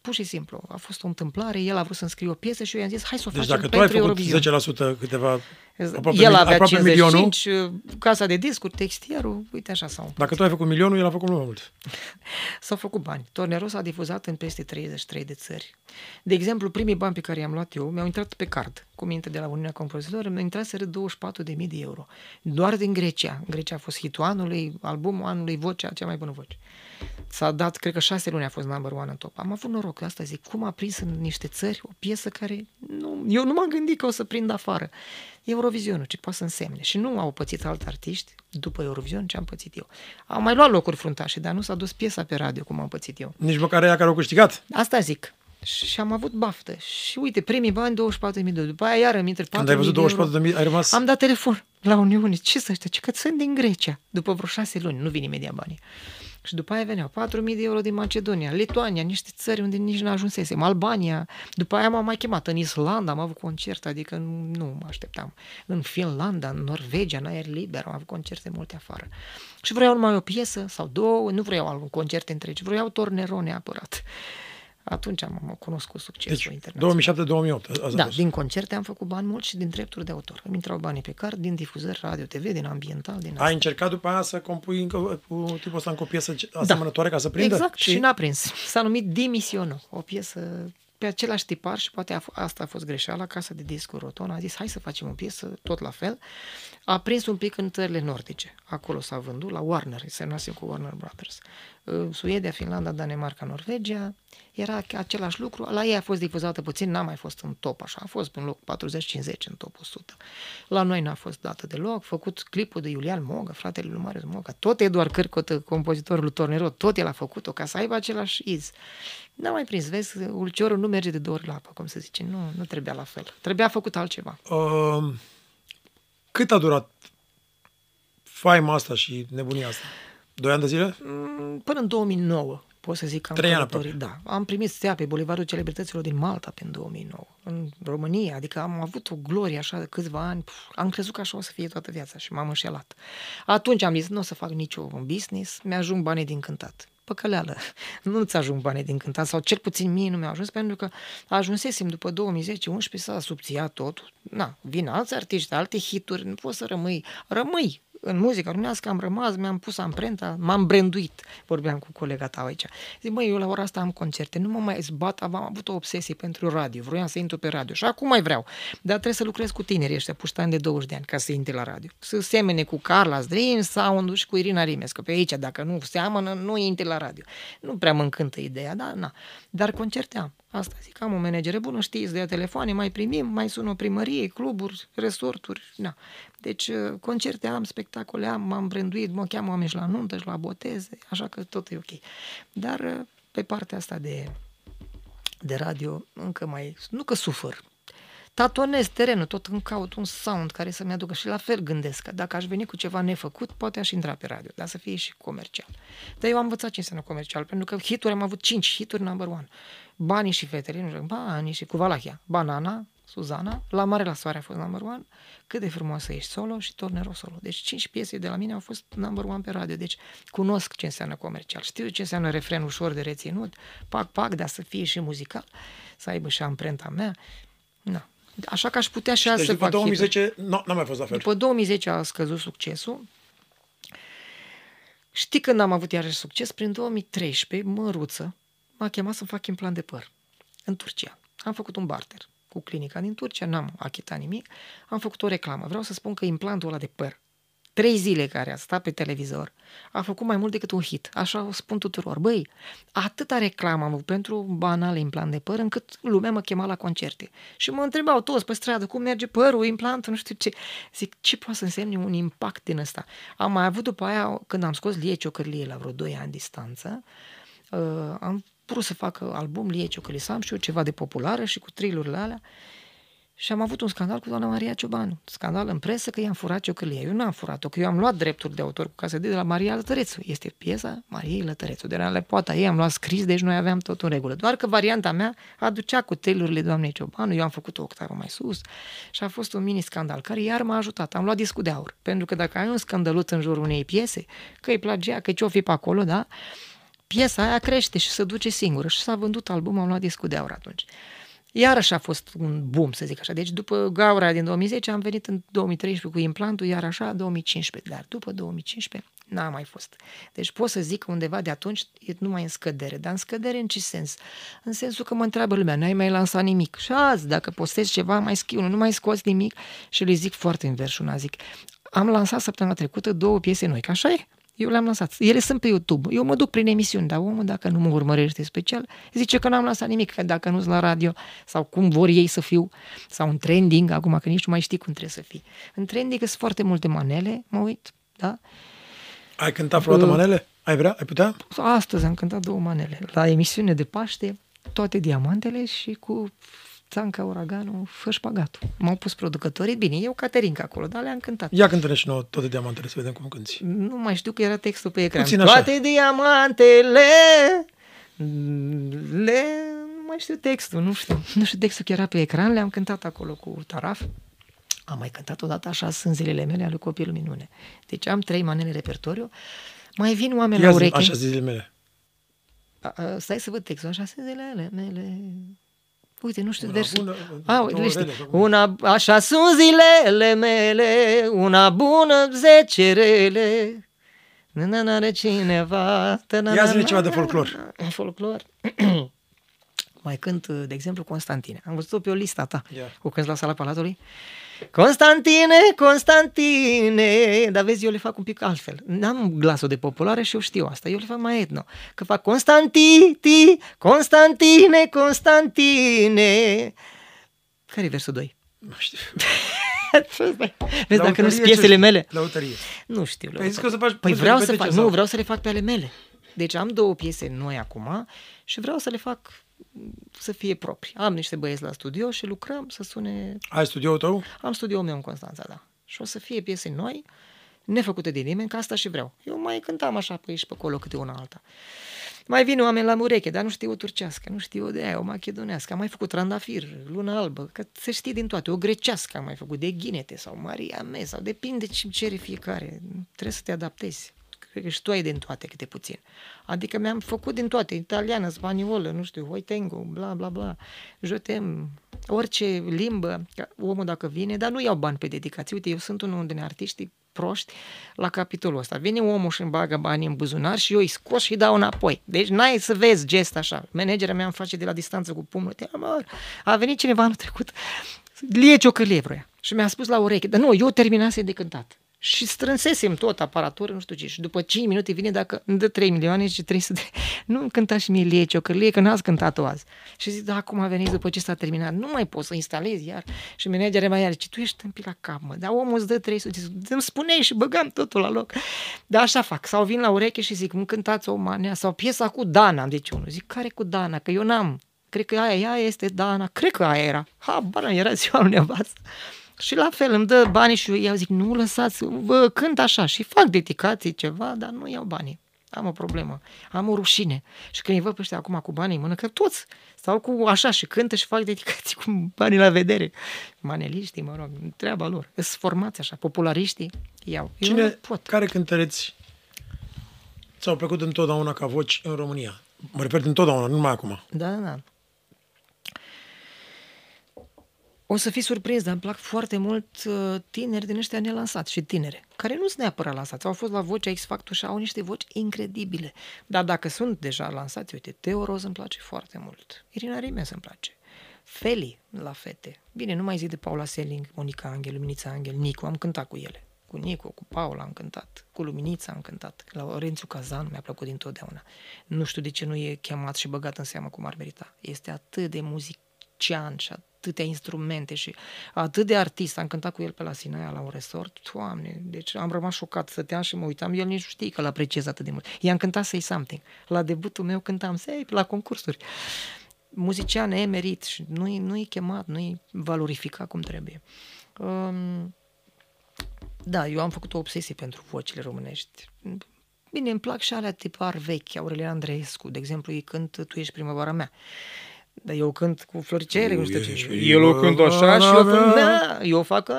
pur și simplu. A fost o întâmplare, el a vrut să-mi scrie o piesă și eu i-am zis, hai să o deci facem dacă tu ai făcut Eurovision. 10% câteva, aproape, el avea aproape 55, milionul, casa de discuri, textierul, uite așa s-au Dacă tu ai făcut milionul, el a făcut mai mult. [LAUGHS] S-au făcut bani. Torneros s-a difuzat în peste 33 de țări. De exemplu, primii bani pe care i-am luat eu mi-au intrat pe card, cu minte de la Uniunea Compozitorilor, mi-au intrat să 24.000 de euro. Doar din Grecia. Grecia a fost hitul anului, albumul anului, vocea, cea mai bună voce. S-a dat, cred că șase luni a fost number one în top. Am avut noroc, asta zic, cum a prins în niște țări o piesă care nu, eu nu m-am gândit că o să prind afară. Eurovizionul, ce poate să însemne. Și nu au pățit alți artiști după Eurovision ce am pățit eu. Au mai luat locuri fruntașe, dar nu s-a dus piesa pe radio cum am pățit eu. Nici măcar ea care au câștigat. Asta zic. Și am avut baftă. Și uite, primii bani 24.000 de euro. După aia iară mi 4.000 Când ai văzut 24.000, ai rămas... Am dat telefon la Uniune. Ce să ăștia? Ce că sunt din Grecia. După vreo șase luni. Nu vin imediat banii. Și după aia veneau 4.000 de euro din Macedonia, Lituania, niște țări unde nici nu ajunsesem, Albania. După aia m-am mai chemat în Islanda, am avut concert, adică nu mă așteptam. În Finlanda, în Norvegia, în aer liber, am avut concerte multe afară. Și vreau numai o piesă sau două, nu vreau un concert întregi, vreau Tornero neapărat. Atunci am cunoscut succesul deci, internațional. 2007-2008. Da, din concerte am făcut bani mulți și din drepturi de autor. Îmi intrau banii pe card, din difuzări radio, TV, din ambiental, din Ai încercat după aia să compui încă, cu tipul ăsta încă o piesă da. asemănătoare da. ca să prindă? Exact, și, și n-a prins. S-a numit Dimisionul, o piesă pe același tipar și poate a f- asta a fost greșeala, Casa de Discuri Roton a zis hai să facem o piesă tot la fel. A prins un pic în țările nordice. Acolo s-a vândut, la Warner, se semnase cu Warner Brothers. Uh, Suedia, Finlanda, Danemarca, Norvegia, era același lucru. La ei a fost difuzată puțin, n-a mai fost în top așa, a fost în loc 40-50 în top 100. La noi n-a fost dată deloc, făcut clipul de Iulian Moga, fratele lui Marius Moga, tot Eduard Cârcotă, compozitorul lui Tornero, tot el a făcut-o ca să aibă același iz. N-a mai prins, vezi, ulciorul nu merge de două ori la apă, cum se zice, nu, nu trebuia la fel. Trebuia făcut altceva. Uh, cât a durat faima asta și nebunia asta? Doi ani de zile? Mm, Până în 2009, pot să zic că am Trei ani călătorit. Da, am primit stea pe Bulevardul Celebrităților din Malta pe în 2009, în România, adică am avut o glorie așa de câțiva ani, pf, am crezut că așa o să fie toată viața și m-am înșelat. Atunci am zis, nu o să fac niciun business, mi-ajung banii din cântat. Păcăleală, [LAUGHS] nu-ți ajung banii din cântat, sau cel puțin mie nu mi-a ajuns, pentru că ajunsesem după 2010-11 s-a subțiat totul. Na, vin alți artiști, alte hituri, nu poți să rămâi. Rămâi, în muzica românească am rămas, mi-am pus amprenta, m-am branduit. Vorbeam cu colega ta aici. Zic, măi, eu la ora asta am concerte, nu mă mai zbat, am avut o obsesie pentru radio, vroiam să intru pe radio și acum mai vreau. Dar trebuie să lucrez cu tinerii ăștia, puștani de 20 de ani, ca să intri la radio. Să semene cu Carla Dream, sound și cu Irina Rimescu. Pe aici, dacă nu seamănă, nu intri la radio. Nu prea mă încântă ideea, dar na. Dar concerte am. Asta zic, am o managere bună, știți, de telefoane, mai primim, mai sună o primărie, cluburi, resorturi, na. Deci, uh, concerte am, spectacole am, m-am branduit, mă cheamă oameni și la nuntă și la boteze, așa că tot e ok. Dar uh, pe partea asta de, de radio, încă mai, nu că sufăr, tatonez terenul, tot îmi caut un sound care să-mi aducă și la fel gândesc că dacă aș veni cu ceva nefăcut, poate aș intra pe radio, dar să fie și comercial. Dar eu am învățat ce înseamnă comercial, pentru că hituri am avut 5 hituri number one. Banii și fetele, nu știu, banii și cu Valahia, Banana, Suzana, La Mare la Soare a fost number one, Cât de frumoasă ești solo și Tornero solo. Deci cinci piese de la mine au fost number one pe radio, deci cunosc ce înseamnă comercial, știu ce înseamnă refren ușor de reținut, pac, pac, dar să fie și muzical, să aibă și amprenta mea. Na. Așa că aș putea și azi Deci să după fac hituri. 2010 nu, n-a mai fost la fel. După 2010 a scăzut succesul. Știi când am avut iarăși succes? Prin 2013, măruță m-a chemat să fac implant de păr în Turcia. Am făcut un barter cu clinica din Turcia, n-am achitat nimic, am făcut o reclamă. Vreau să spun că implantul ăla de păr, trei zile care a stat pe televizor, a făcut mai mult decât un hit. Așa o spun tuturor. Băi, atâta reclamă am avut pentru banal implant de păr, încât lumea mă chema la concerte. Și mă întrebau toți pe stradă, cum merge părul, implantul, nu știu ce. Zic, ce poate să însemne un impact din ăsta? Am mai avut după aia, când am scos Lie Ciocărlie la vreo 2 ani distanță, uh, am vrut să fac album Lie Ciocărlie, să am și eu ceva de populară și cu trilurile alea. Și am avut un scandal cu doamna Maria Ciobanu. Scandal în presă că i-am furat ciocălia. Eu n-am furat-o, că eu am luat drepturi de autor cu casă de la Maria Lătărețu. Este piesa Mariei Lătărețu. De la lepoata ei am luat scris, deci noi aveam tot în regulă. Doar că varianta mea aducea cu telurile doamnei Ciobanu, eu am făcut o octavă mai sus și a fost un mini scandal care iar m-a ajutat. Am luat discul de aur. Pentru că dacă ai un scandalut în jurul unei piese, că îi plagea, că ce-o fi pe acolo, da? Piesa aia crește și se duce singură și s-a vândut albumul, am luat discul de aur atunci. Iarăși a fost un boom, să zic așa. Deci după gaura din 2010 am venit în 2013 cu implantul, iar așa 2015. Dar după 2015 n-a mai fost. Deci pot să zic că undeva de atunci e numai în scădere. Dar în scădere în ce sens? În sensul că mă întreabă lumea, n-ai mai lansat nimic. Și azi, dacă postezi ceva, mai schiu, nu mai scoți nimic. Și le zic foarte invers una, zic, am lansat săptămâna trecută două piese noi, că așa e. Eu le-am lansat. Ele sunt pe YouTube. Eu mă duc prin emisiuni, dar omul, dacă nu mă urmărește special, zice că n-am lansat nimic, că dacă nu-s la radio, sau cum vor ei să fiu, sau în trending, acum că nici nu mai știi cum trebuie să fii. În trending sunt foarte multe manele, mă uit, da? Ai cântat vreodată Uh, manele? Ai vrea? Ai putea? Astăzi am cântat două manele. La emisiune de Paște, toate diamantele și cu Țanca Uraganu, fă șpagatul. M-au pus producătorii, bine, eu Caterinca acolo, dar le-am cântat. Ia cântă și nouă toate diamantele să vedem cum cânti. Nu mai știu că era textul pe ecran. Puțin așa. Toate diamantele le... Nu mai știu textul, nu știu. Nu știu textul că era pe ecran, le-am cântat acolo cu taraf. Am mai cântat odată așa sunt zilele mele ale copilul minune. Deci am trei manele repertoriu. Mai vin oameni Ia la zi, ureche. așa zilele mele. A, a, stai să văd textul. Așa sunt zilele mele. Uite, nu știu Una versul. bună, A, două le știi. rele, sau cum? Una, așa sunt zilele mele, una bună, zece rele. Nu n-are cineva. Ia zi-ne ceva de folclor. Folclor. [CLEARS THROAT] mai cânt, de exemplu, Constantine. Am văzut-o pe o lista ta, Ia. cu când la sala Palatului. Constantine, Constantine, dar vezi, eu le fac un pic altfel. N-am glasul de populare și eu știu asta, eu le fac mai etno. Că fac Constanti, ti, Constantine, Constantine. Care e versul 2? Nu știu. [LAUGHS] Vezi, dacă nu sunt piesele mele. Lăutărie. Nu știu. Păi zici că o să faci... Păi o să vreau să repete fac, ce nu, sau? vreau să le fac pe ale mele. Deci am două piese noi acum și vreau să le fac să fie proprii. Am niște băieți la studio și lucrăm să sune... Ai studioul tău? Am studioul meu în Constanța, da. Și o să fie piese noi, nefăcute de nimeni, că asta și vreau. Eu mai cântam așa pe aici și pe acolo câte una alta. Mai vin oameni la ureche, dar nu știu o turcească, nu știu o de aia, o machedonească. Am mai făcut trandafir, lună albă, că se știe din toate. O grecească am mai făcut, de ghinete sau Maria Me, sau depinde ce cere fiecare. Trebuie să te adaptezi. Cred că și tu ai din toate câte puțin. Adică mi-am făcut din toate, italiană, spaniolă, nu știu, hoitengo, bla, bla, bla, jotem, orice limbă, că omul dacă vine, dar nu iau bani pe dedicații. Uite, eu sunt unul din artiștii proști la capitolul ăsta. Vine omul și îmi bagă banii în buzunar și eu îi scos și îi dau înapoi. Deci n-ai să vezi gest așa. Managerea mea îmi face de la distanță cu pumnul. Te amor. A venit cineva anul trecut, lie ciocălie vroia. Și mi-a spus la ureche, dar nu, eu terminase de cântat. Și strânsesem tot aparatură, nu știu ce. Și după 5 minute vine dacă îmi dă 3 milioane și 300 de... [LAUGHS] Nu îmi cânta și mie lie ciocălie, că n-ați cântat-o azi. Și zic, da, acum a venit după ce s-a terminat. Nu mai pot să instalezi iar. Și managerul mai iar, zice, tu ești tâmpit la cap, mă. Dar omul îți dă 300. Zic, îmi spuneai și băgam totul la loc. Dar așa fac. Sau vin la ureche și zic, îmi cântați o manea sau piesa cu Dana. Deci unul. Zic, care cu Dana? Că eu n-am. Cred că aia, aia este Dana. Cred că aia era. Ha, bana, era ziua lui nevastă. Și la fel, îmi dă banii și eu zic, nu lăsați, vă cânt așa și fac dedicații ceva, dar nu iau banii. Am o problemă, am o rușine. Și când îi văd pe ăștia acum cu banii în mână, că toți stau cu așa și cântă și fac dedicații cu banii la vedere. Maneliștii, mă rog, treaba lor. Sunt formați așa, populariștii iau. Eu nu Cine, pot. care cântăreți ți-au plăcut întotdeauna ca voci în România? Mă refer întotdeauna, nu numai acum. Da, da, da. O să fii surprins, dar îmi plac foarte mult uh, tineri din ăștia nelansați și tinere, care nu sunt neapărat lansați. Au fost la Vocea X Factor și au niște voci incredibile. Dar dacă sunt deja lansați, uite, Teo Roz îmi place foarte mult. Irina Rimes îmi place. Feli la fete. Bine, nu mai zic de Paula Selling, Monica Angel, Luminița Angel, Nicu, am cântat cu ele. Cu Nicu, cu Paula am cântat, cu Luminița am cântat, la Orențiu Cazan mi-a plăcut dintotdeauna. Nu știu de ce nu e chemat și băgat în seamă cum ar merita. Este atât de muzician și atâtea instrumente și atât de artist. Am cântat cu el pe la Sinaia la un resort. Doamne, deci am rămas șocat, stăteam și mă uitam. El nici nu știe că l apreciez atât de mult. I-am cântat Say Something. La debutul meu cântam Say la concursuri. Muzician emerit și nu-i, nu-i chemat, nu-i valorificat cum trebuie. Um, da, eu am făcut o obsesie pentru vocile românești. Bine, îmi plac și alea tipar vechi, Aurelia Andreescu, de exemplu, ei cânt Tu ești primăvara mea. Dar eu cânt cu floricele, Tu nu știu ce. ești El o cânt așa și eu, primăvara fac, mea. da, eu fac, a,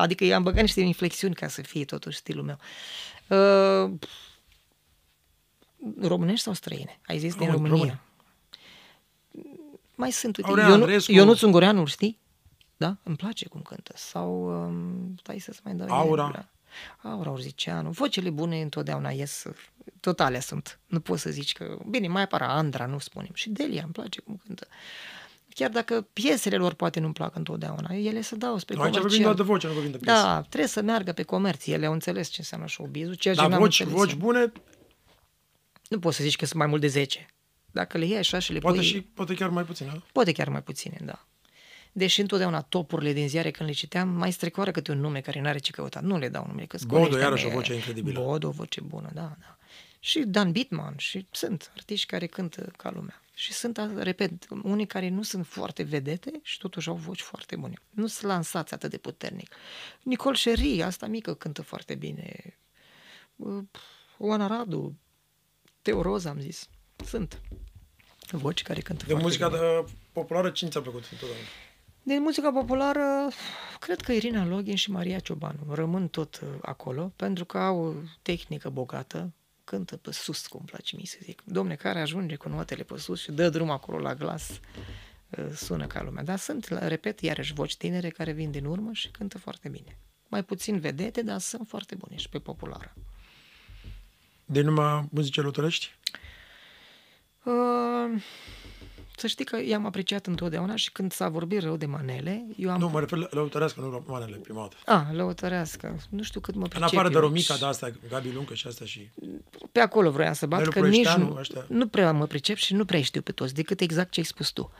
adică i-am băgat niște inflexiuni ca să fie totuși stilul meu. Uh, românești sau străine? Ai zis din Români, România. români. Mai sunt, uite, Aurelia Ionu, Andreescu. Ionuț Ungureanu, știi? Da? Îmi place cum cântă. Sau, um, stai să-ți mai dau... Aura. exemple. Aura Urziceanu. Vocele bune întotdeauna ies, totale sunt. Nu poți să zici că... Bine, mai apare Andra, nu spunem. Și Delia îmi place cum cântă. Chiar dacă piesele lor poate nu-mi plac întotdeauna, ele se dau spre Aici vorbim comercial. doar de voce, nu vorbim de piesă. Da, trebuie să meargă pe comerț. Ele au înțeles ce înseamnă showbiz-ul, ceea ce Dar n-am voci, înțeles voci eu. bune, Nu poți să zici că sunt mai mult de 10. Dacă le iei așa și le poate pui... și poate chiar mai puțin, da? Poate chiar mai puține, da. Deși întotdeauna topurile din ziare când le citeam, mai strecoară câte un nume care n-are ce căuta. Nu le dau numele, că Bodo, iarăși o voce incredibilă. Bodo, o voce bună, da, da. Și Dan Bitman și sunt artiști care cântă ca lumea. Și sunt, repet, unii care nu sunt foarte vedete și totuși au voci foarte bune. Nu sunt lansați atât de puternic. Nicol Sherry, asta mică, cântă foarte bine. Uh, Oana Radu, Teo Roz, am zis. Sunt voci care cântă De foarte muzica bine. de, populară, cine ți-a plăcut întotdeauna? Din muzica populară, cred că Irina Login și Maria Ciobanu rămân tot uh, acolo, pentru că au o tehnică bogată, cântă pe sus, cum îmi place mie să zic. Domne, care ajunge cu notele pe sus și dă drum acolo la glas, uh, sună ca lumea. Dar sunt, la- repet, iarăși voci tinere care vin din urmă și cântă foarte bine. Mai puțin vedete, dar sunt foarte bune și pe populară. De numai muzice lăutărești? Uh, să știi că i-am apreciat întotdeauna și când s-a vorbit rău de manele, eu am... Nu, mă refer la lăutărească, nu la manele, prima dată. A, lăutărească. Nu știu cât mă În pricep afară de eu. Romica, de asta, Gabi Luncă și asta și... Pe acolo vroiam să bat, Nelu că nici Ploieșteanu, nu, ăștia. nu prea mă pricep și nu prea știu pe toți, decât exact ce ai spus tu.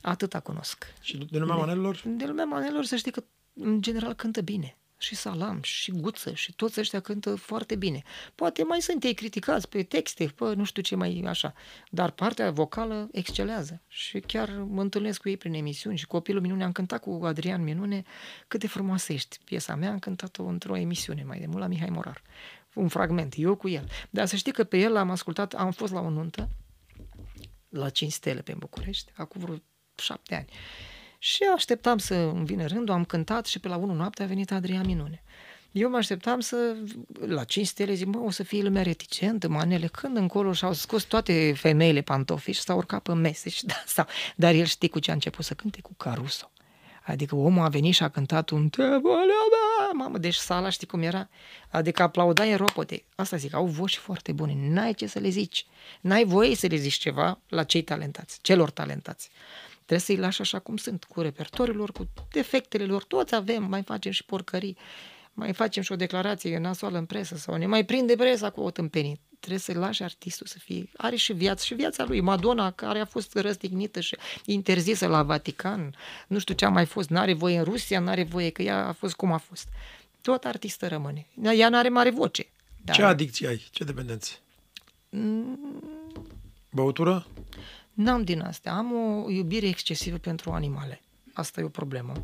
Atâta cunosc. Și de lumea manelelor? De lumea manelor să știi că în general cântă bine. Și Salam, și Guță, și toți ăștia cântă foarte bine. Poate mai sunt ei criticați pe texte, pe nu știu ce mai așa. Dar partea vocală excelează. Și chiar mă întâlnesc cu ei prin emisiuni și Copilul Minune am cântat cu Adrian Minune cât de frumoasă ești. Piesa mea am cântat-o într-o emisiune mai de mult la Mihai Morar. Un fragment, eu cu el. Dar să știi că pe el l-am ascultat, am fost la o nuntă la 5 stele pe București, acum vreo șapte ani. Și așteptam să îmi vină rândul, am cântat și pe la 1 noapte a venit Adrian Minune. Eu mă așteptam să, la 5 stele, zic, mă, o să fie lumea reticentă, manele, când încolo și-au scos toate femeile pantofi și s-au urcat pe mese și da, sau. [LAUGHS] Dar el știi cu ce a început să cânte? Cu Caruso. Adică omul a venit și a cântat un te volea mea, mamă, deci sala știi cum era? Adică aplaudai în ropote. Asta zic, au voci foarte bune, n-ai ce să le zici. N-ai voie să le zici ceva la cei talentați, celor talentați. Trebuie să-i lași așa cum sunt, cu repertoriilor, cu defectele lor, toți avem, mai facem și porcării, mai facem și o declarație nasoală în presă sau ne mai prinde presa cu o tâmpenit. Trebuie să lași artistul să fie, are și viață, și viața lui. Madonna, care a fost răstignită și interzisă la Vatican, nu știu ce a mai fost, n-are voie în Rusia, n-are voie, că ea a fost cum a fost. Tot artistă rămâne. Ea n-are mare voce. Dar Ce adicții ai? Ce dependențe? Băutură? N-am din astea. Am o iubire excesivă pentru animale. Asta e o problemă. De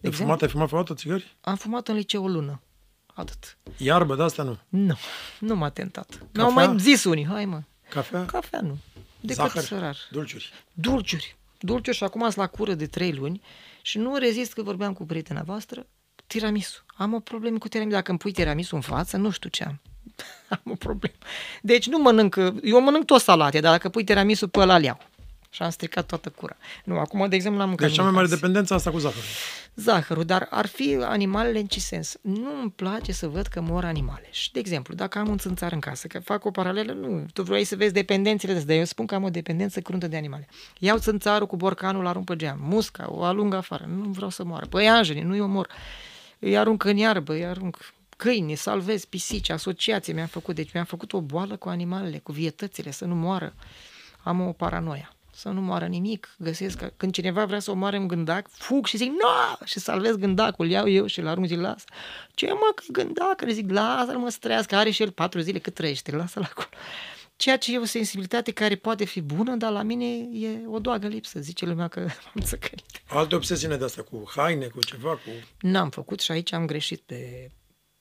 De exemplu, fumat? Ai fumat vreodată țigări? am fumat în liceu o lună. Atât. Iarbă, de asta nu. Nu, nu m-a tentat. Mi-au Cafea? mai zis unii, hai mă, Cafea? cafea nu. Decât Zahăr? sărar. Dulciuri? Dulciuri. Dulciuri și acum sunt la cură de trei luni și nu rezist că vorbeam cu prietena voastră, tiramisu. Am o problemă cu tiramisu. Dacă îmi pui tiramisu în față, nu știu ce am. [LAUGHS] am o problemă. Deci nu mănânc, eu mănânc tot salate, dar dacă pui tiramisu pe ăla iau. Și am stricat toată cura. Nu, acum, de exemplu, n-am mâncat Deci cea mai mare nimic azi. dependență asta cu zahărul. Zahărul, dar ar fi animalele în ce sens? Nu îmi place să văd că mor animale. Și, de exemplu, dacă am un țânțar în casă, că fac o paralelă, nu, tu vrei să vezi dependențele de dar eu spun că am o dependență cruntă de animale. Iau țânțarul cu borcanul, îl arunc pe geam, musca, o alung afară, nu vreau să moară. Păianjenii, nu eu mor. Îi arunc în iarbă, îi arunc câini, salvez, pisici, asociație mi-am făcut. Deci mi-am făcut o boală cu animalele, cu vietățile, să nu moară. Am o paranoia să nu moară nimic. Găsesc că când cineva vrea să omoare un gândac, fug și zic, nu! Și salvez gândacul, iau eu și îl arunc, zic, lasă. Ce mă, că gândac? Le zic, lasă-l mă să trăiască, are și el patru zile cât trăiește, lasă-l acolo. Ceea ce e o sensibilitate care poate fi bună, dar la mine e o doagă lipsă, zice lumea că [LAUGHS] am țăcărit. Alte obsesiune de asta cu haine, cu ceva, cu... N-am făcut și aici am greșit pe,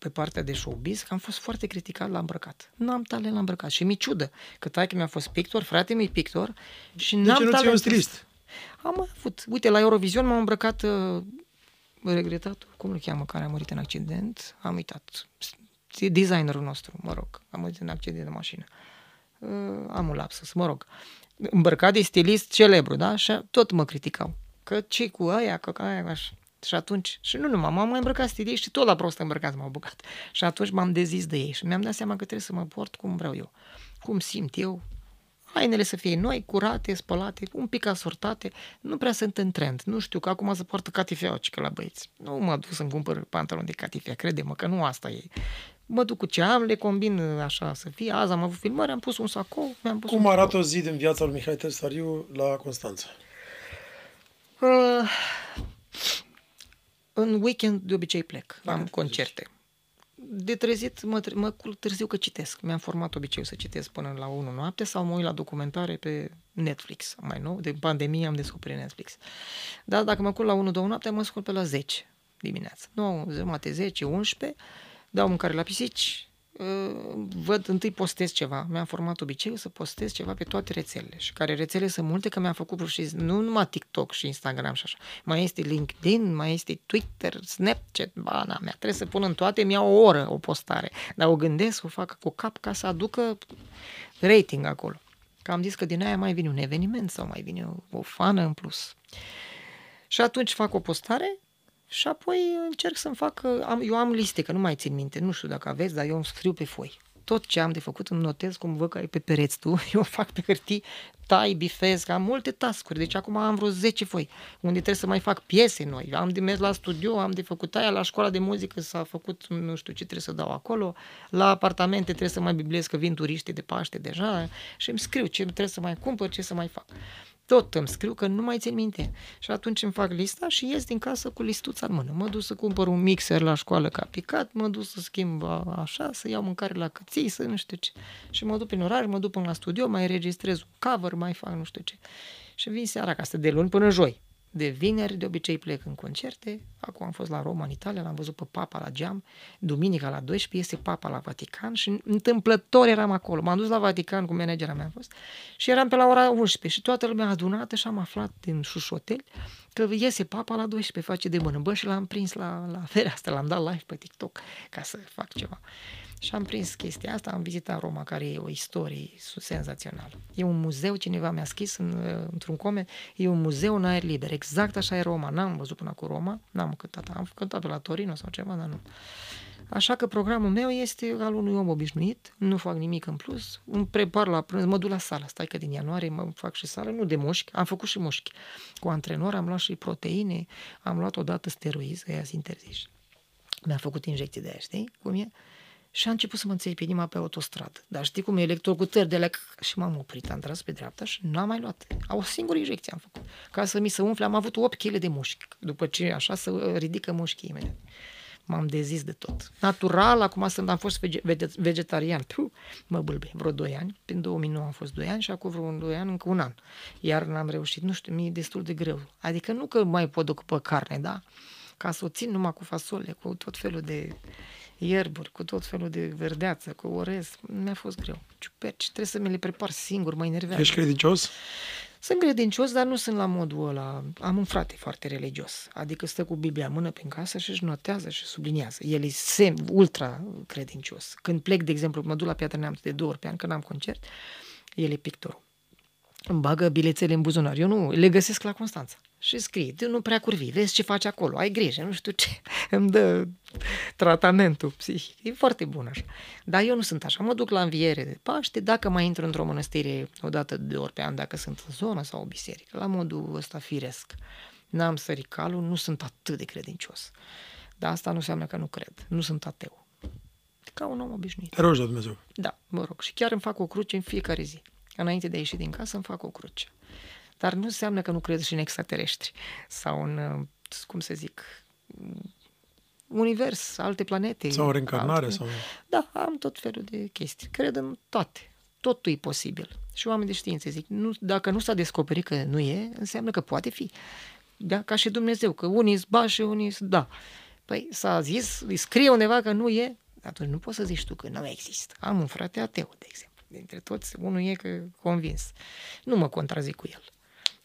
pe partea de showbiz, că am fost foarte criticat la îmbrăcat. N-am talent la îmbrăcat și mi ciudă că taică mi-a fost pictor, frate mi pictor și De n-am ce nu ți un talent stilist? Am avut. Uite, la Eurovision m-am îmbrăcat uh, regretat, cum îl cheamă, care a murit în accident, am uitat. Designerul nostru, mă rog, a murit în accident de mașină. Uh, am un lapsus, mă rog. Îmbrăcat de stilist celebru, da? Și tot mă criticau. Că ce cu aia, că aia, așa. Și atunci, și nu numai, m-am mai îmbrăcat stilist și tot la prost îmbrăcat m-au bucat. Și atunci m-am dezis de ei și mi-am dat seama că trebuie să mă port cum vreau eu. Cum simt eu, hainele să fie noi, curate, spălate, un pic asortate, nu prea sunt în trend. Nu știu că acum se poartă catifea că la băieți. Nu mă duc să-mi cumpăr pantaloni de catifea, crede-mă că nu asta e. Mă duc cu ce am, le combin așa să fie. Azi am avut filmări, am pus un sacou, mi-am pus Cum un arată o zi din viața lui Mihai Tersariu la Constanța? Uh, în weekend de obicei plec, Dacă am te concerte. De trezit mă, tre- mă culc târziu că citesc. Mi-am format obiceiul să citesc până la 1 noapte sau mă uit la documentare pe Netflix. Mai nou, de pandemie am descoperit Netflix. Dar dacă mă culc la 1-2 noapte, mă scol pe la 10 dimineața. 9, jumate, 10, 11, dau mâncare la pisici, uh, văd, întâi postez ceva. Mi-am format obiceiul să postez ceva pe toate rețelele. Și care rețele sunt multe, că mi-am făcut și nu numai TikTok și Instagram și așa. Mai este LinkedIn, mai este Twitter, Snapchat, bana mea. Trebuie să pun în toate, mi o oră o postare. Dar o gândesc, o fac cu cap ca să aducă rating acolo. Că am zis că din aia mai vine un eveniment sau mai vine o, o fană în plus. Și atunci fac o postare și apoi încerc să-mi fac, am, eu am liste, că nu mai țin minte, nu știu dacă aveți, dar eu îmi scriu pe foi. tot ce am de făcut îmi notez cum văd că e pe pereți tu, [LAUGHS] eu fac pe hârtii, tai, bifez, am multe tascuri, deci acum am vreo 10 foi, unde trebuie să mai fac piese noi, am de mers la studio, am de făcut aia, la școala de muzică s-a făcut, nu știu ce trebuie să dau acolo, la apartamente trebuie să mai biblez că vin turiști de Paște deja. Și îmi scriu ce trebuie să mai cumpăr, ce să mai fac tot îmi scriu că nu mai țin minte. Și atunci îmi fac lista și ies din casă cu listuța în mână. Mă duc să cumpăr un mixer la școală ca picat, mă duc să schimb așa, să iau mâncare la căței, să nu știu ce. Și mă duc prin oraș, mă duc până la studio, mai registrez un cover, mai fac nu știu ce. Și vin seara acasă de luni până joi de vineri, de obicei plec în concerte. Acum am fost la Roma, în Italia, l-am văzut pe Papa la geam. Duminica la 12 este Papa la Vatican și întâmplător eram acolo. M-am dus la Vatican cu managera mea fost și eram pe la ora 11 și toată lumea adunată și am aflat din șușotel că iese Papa la 12, face de mână. Bă, și l-am prins la, la [LAUGHS] fereastră, l-am dat live pe TikTok ca să fac ceva. Și am prins chestia asta, am vizitat Roma, care e o istorie senzațională. E un muzeu, cineva mi-a scris în, într-un coment, e un muzeu în aer liber. Exact așa e Roma. N-am văzut până cu Roma, n-am cântat, am cântat la Torino sau ceva, dar nu. Așa că programul meu este al unui om obișnuit, nu fac nimic în plus, îmi prepar la prânz, mă duc la sală, stai că din ianuarie mă fac și sală, nu de mușchi, am făcut și mușchi. Cu antrenor am luat și proteine, am luat odată steroizi, ăia interziși. Mi-a făcut injecții de aia, știi cum e? Și a început să mă înțeleg pe inima pe autostradă. Dar știi cum e electrocutări de lec și m-am oprit, am tras pe dreapta și n-am mai luat. O singură injecție am făcut. Ca să mi se umfle, am avut 8 kg de mușchi. După ce așa să ridică mușchii imediat. M-am dezis de tot. Natural, acum sunt, am fost vegetarian. Puh, mă bâlbe, vreo 2 ani. Prin 2009 am fost 2 ani și acum vreo 2 ani încă un an. Iar n-am reușit, nu știu, mi-e destul de greu. Adică nu că mai pot ocupă carne, da? Ca să o țin numai cu fasole, cu tot felul de ierburi, cu tot felul de verdeață, cu orez. Mi-a fost greu. Ciuperci, trebuie să mi le prepar singur, mă enervează. Ești credincios? Sunt credincios, dar nu sunt la modul ăla. Am un frate foarte religios, adică stă cu Biblia în mână prin casă și își notează și subliniază. El e sem, ultra credincios. Când plec, de exemplu, mă duc la Piatra Neamț de două ori pe an, când am concert, el e pictorul. Îmi bagă bilețele în buzunar. Eu nu, le găsesc la Constanța și scrie, tu nu prea curvi, vezi ce faci acolo, ai grijă, nu știu ce, [LAUGHS] îmi dă tratamentul psihic. E foarte bun așa. Dar eu nu sunt așa. Mă duc la înviere de Paște, dacă mai intru într-o mănăstire o dată de ori pe an, dacă sunt în zonă sau o biserică, la modul ăsta firesc. N-am sărit calul, nu sunt atât de credincios. Dar asta nu înseamnă că nu cred. Nu sunt ateu. Ca un om obișnuit. Te rogi de Dumnezeu. Da, mă rog. Și chiar îmi fac o cruce în fiecare zi. Înainte de a ieși din casă îmi fac o cruce. Dar nu înseamnă că nu cred și în extraterestri sau în, uh, cum să zic, univers, alte planete. Sau reîncarnare. Alte... Sau... Da, am tot felul de chestii. Cred în toate. Totul e posibil. Și oamenii de știință zic, nu, dacă nu s-a descoperit că nu e, înseamnă că poate fi. Da? Ca și Dumnezeu, că unii sunt și unii sunt da. Păi s-a zis, îi scrie undeva că nu e, atunci nu poți să zici tu că nu există. Am un frate ateu, de exemplu. Dintre toți, unul e că convins. Nu mă contrazic cu el.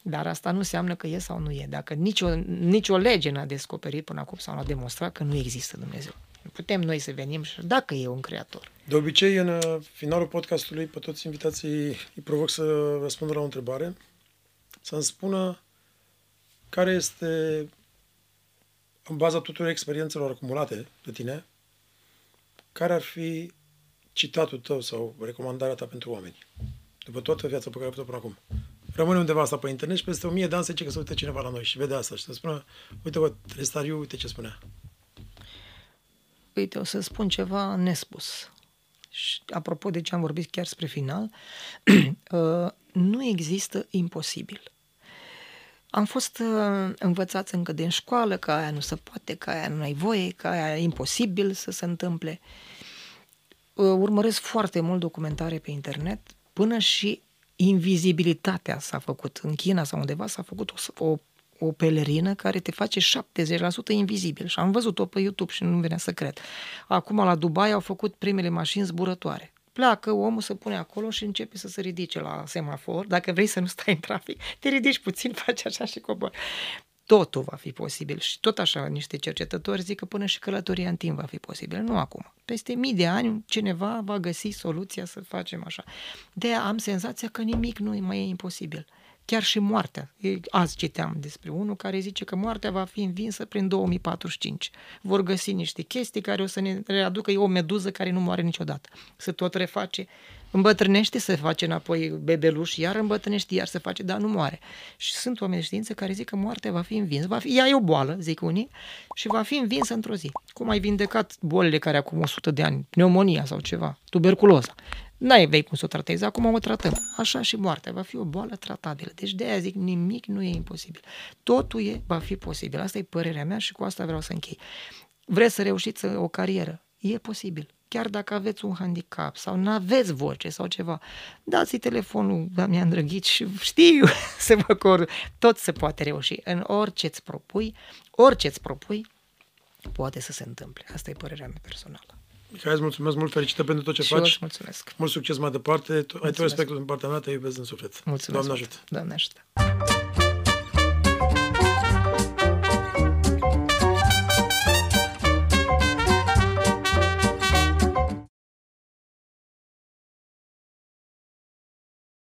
Dar asta nu înseamnă că e sau nu e. Dacă nicio, nicio lege n-a descoperit până acum sau n-a demonstrat că nu există Dumnezeu. Putem noi să venim și dacă e un creator. De obicei, în uh, finalul podcastului, pe toți invitații îi provoc să răspundă la o întrebare, să-mi spună care este, în baza tuturor experiențelor acumulate de tine, care ar fi citatul tău sau recomandarea ta pentru oameni, după toată viața pe care ai avut-o până acum rămâne undeva asta pe internet și peste o mie de ani se zice că se uită cineva la noi și vede asta și să spună, uite bă, Trestariu, uite ce spunea. Uite, o să spun ceva nespus. Și apropo de ce am vorbit chiar spre final, [CLEARS THROAT] uh, nu există imposibil. Am fost uh, învățați încă din școală că aia nu se poate, că aia nu ai voie, că aia e imposibil să se întâmple. Uh, urmăresc foarte mult documentare pe internet până și invizibilitatea s-a făcut. În China sau undeva s-a făcut o, o, o pelerină care te face 70% invizibil. Și am văzut-o pe YouTube și nu venea să cred. Acum la Dubai au făcut primele mașini zburătoare. Pleacă, omul se pune acolo și începe să se ridice la semafor. Dacă vrei să nu stai în trafic, te ridici puțin, [LAUGHS] faci așa și cobori totul va fi posibil. Și tot așa niște cercetători zic că până și călătoria în timp va fi posibil. Nu acum. Peste mii de ani cineva va găsi soluția să facem așa. De am senzația că nimic nu mai e imposibil. Chiar și moartea. Azi citeam despre unul care zice că moartea va fi învinsă prin 2045. Vor găsi niște chestii care o să ne readucă, e o meduză care nu moare niciodată. Se tot reface îmbătrânește, se face înapoi bebeluș, iar îmbătrânește, iar se face, dar nu moare. Și sunt oameni de știință care zic că moartea va fi învinsă. Va fi, ea e o boală, zic unii, și va fi învinsă într-o zi. Cum ai vindecat bolile care acum 100 de ani, pneumonia sau ceva, tuberculoza. N-ai vei cum să o tratezi, acum o tratăm. Așa și moartea va fi o boală tratabilă. Deci de aia zic, nimic nu e imposibil. Totul e, va fi posibil. Asta e părerea mea și cu asta vreau să închei. Vreți să reușiți o carieră? E posibil chiar dacă aveți un handicap sau nu aveți voce sau ceva, dați-i telefonul Damian Drăghici și știu [LAUGHS] să vă cor, tot se poate reuși. În orice îți propui, orice îți propui, poate să se întâmple. Asta e părerea mea personală. Mihai, îți mulțumesc mult, felicitări pentru tot ce și faci. mulțumesc. Mult succes mai departe. Ai tot respectul din partea mea, te iubesc în suflet. Mulțumesc. Doamne ajută. Doamne ajută.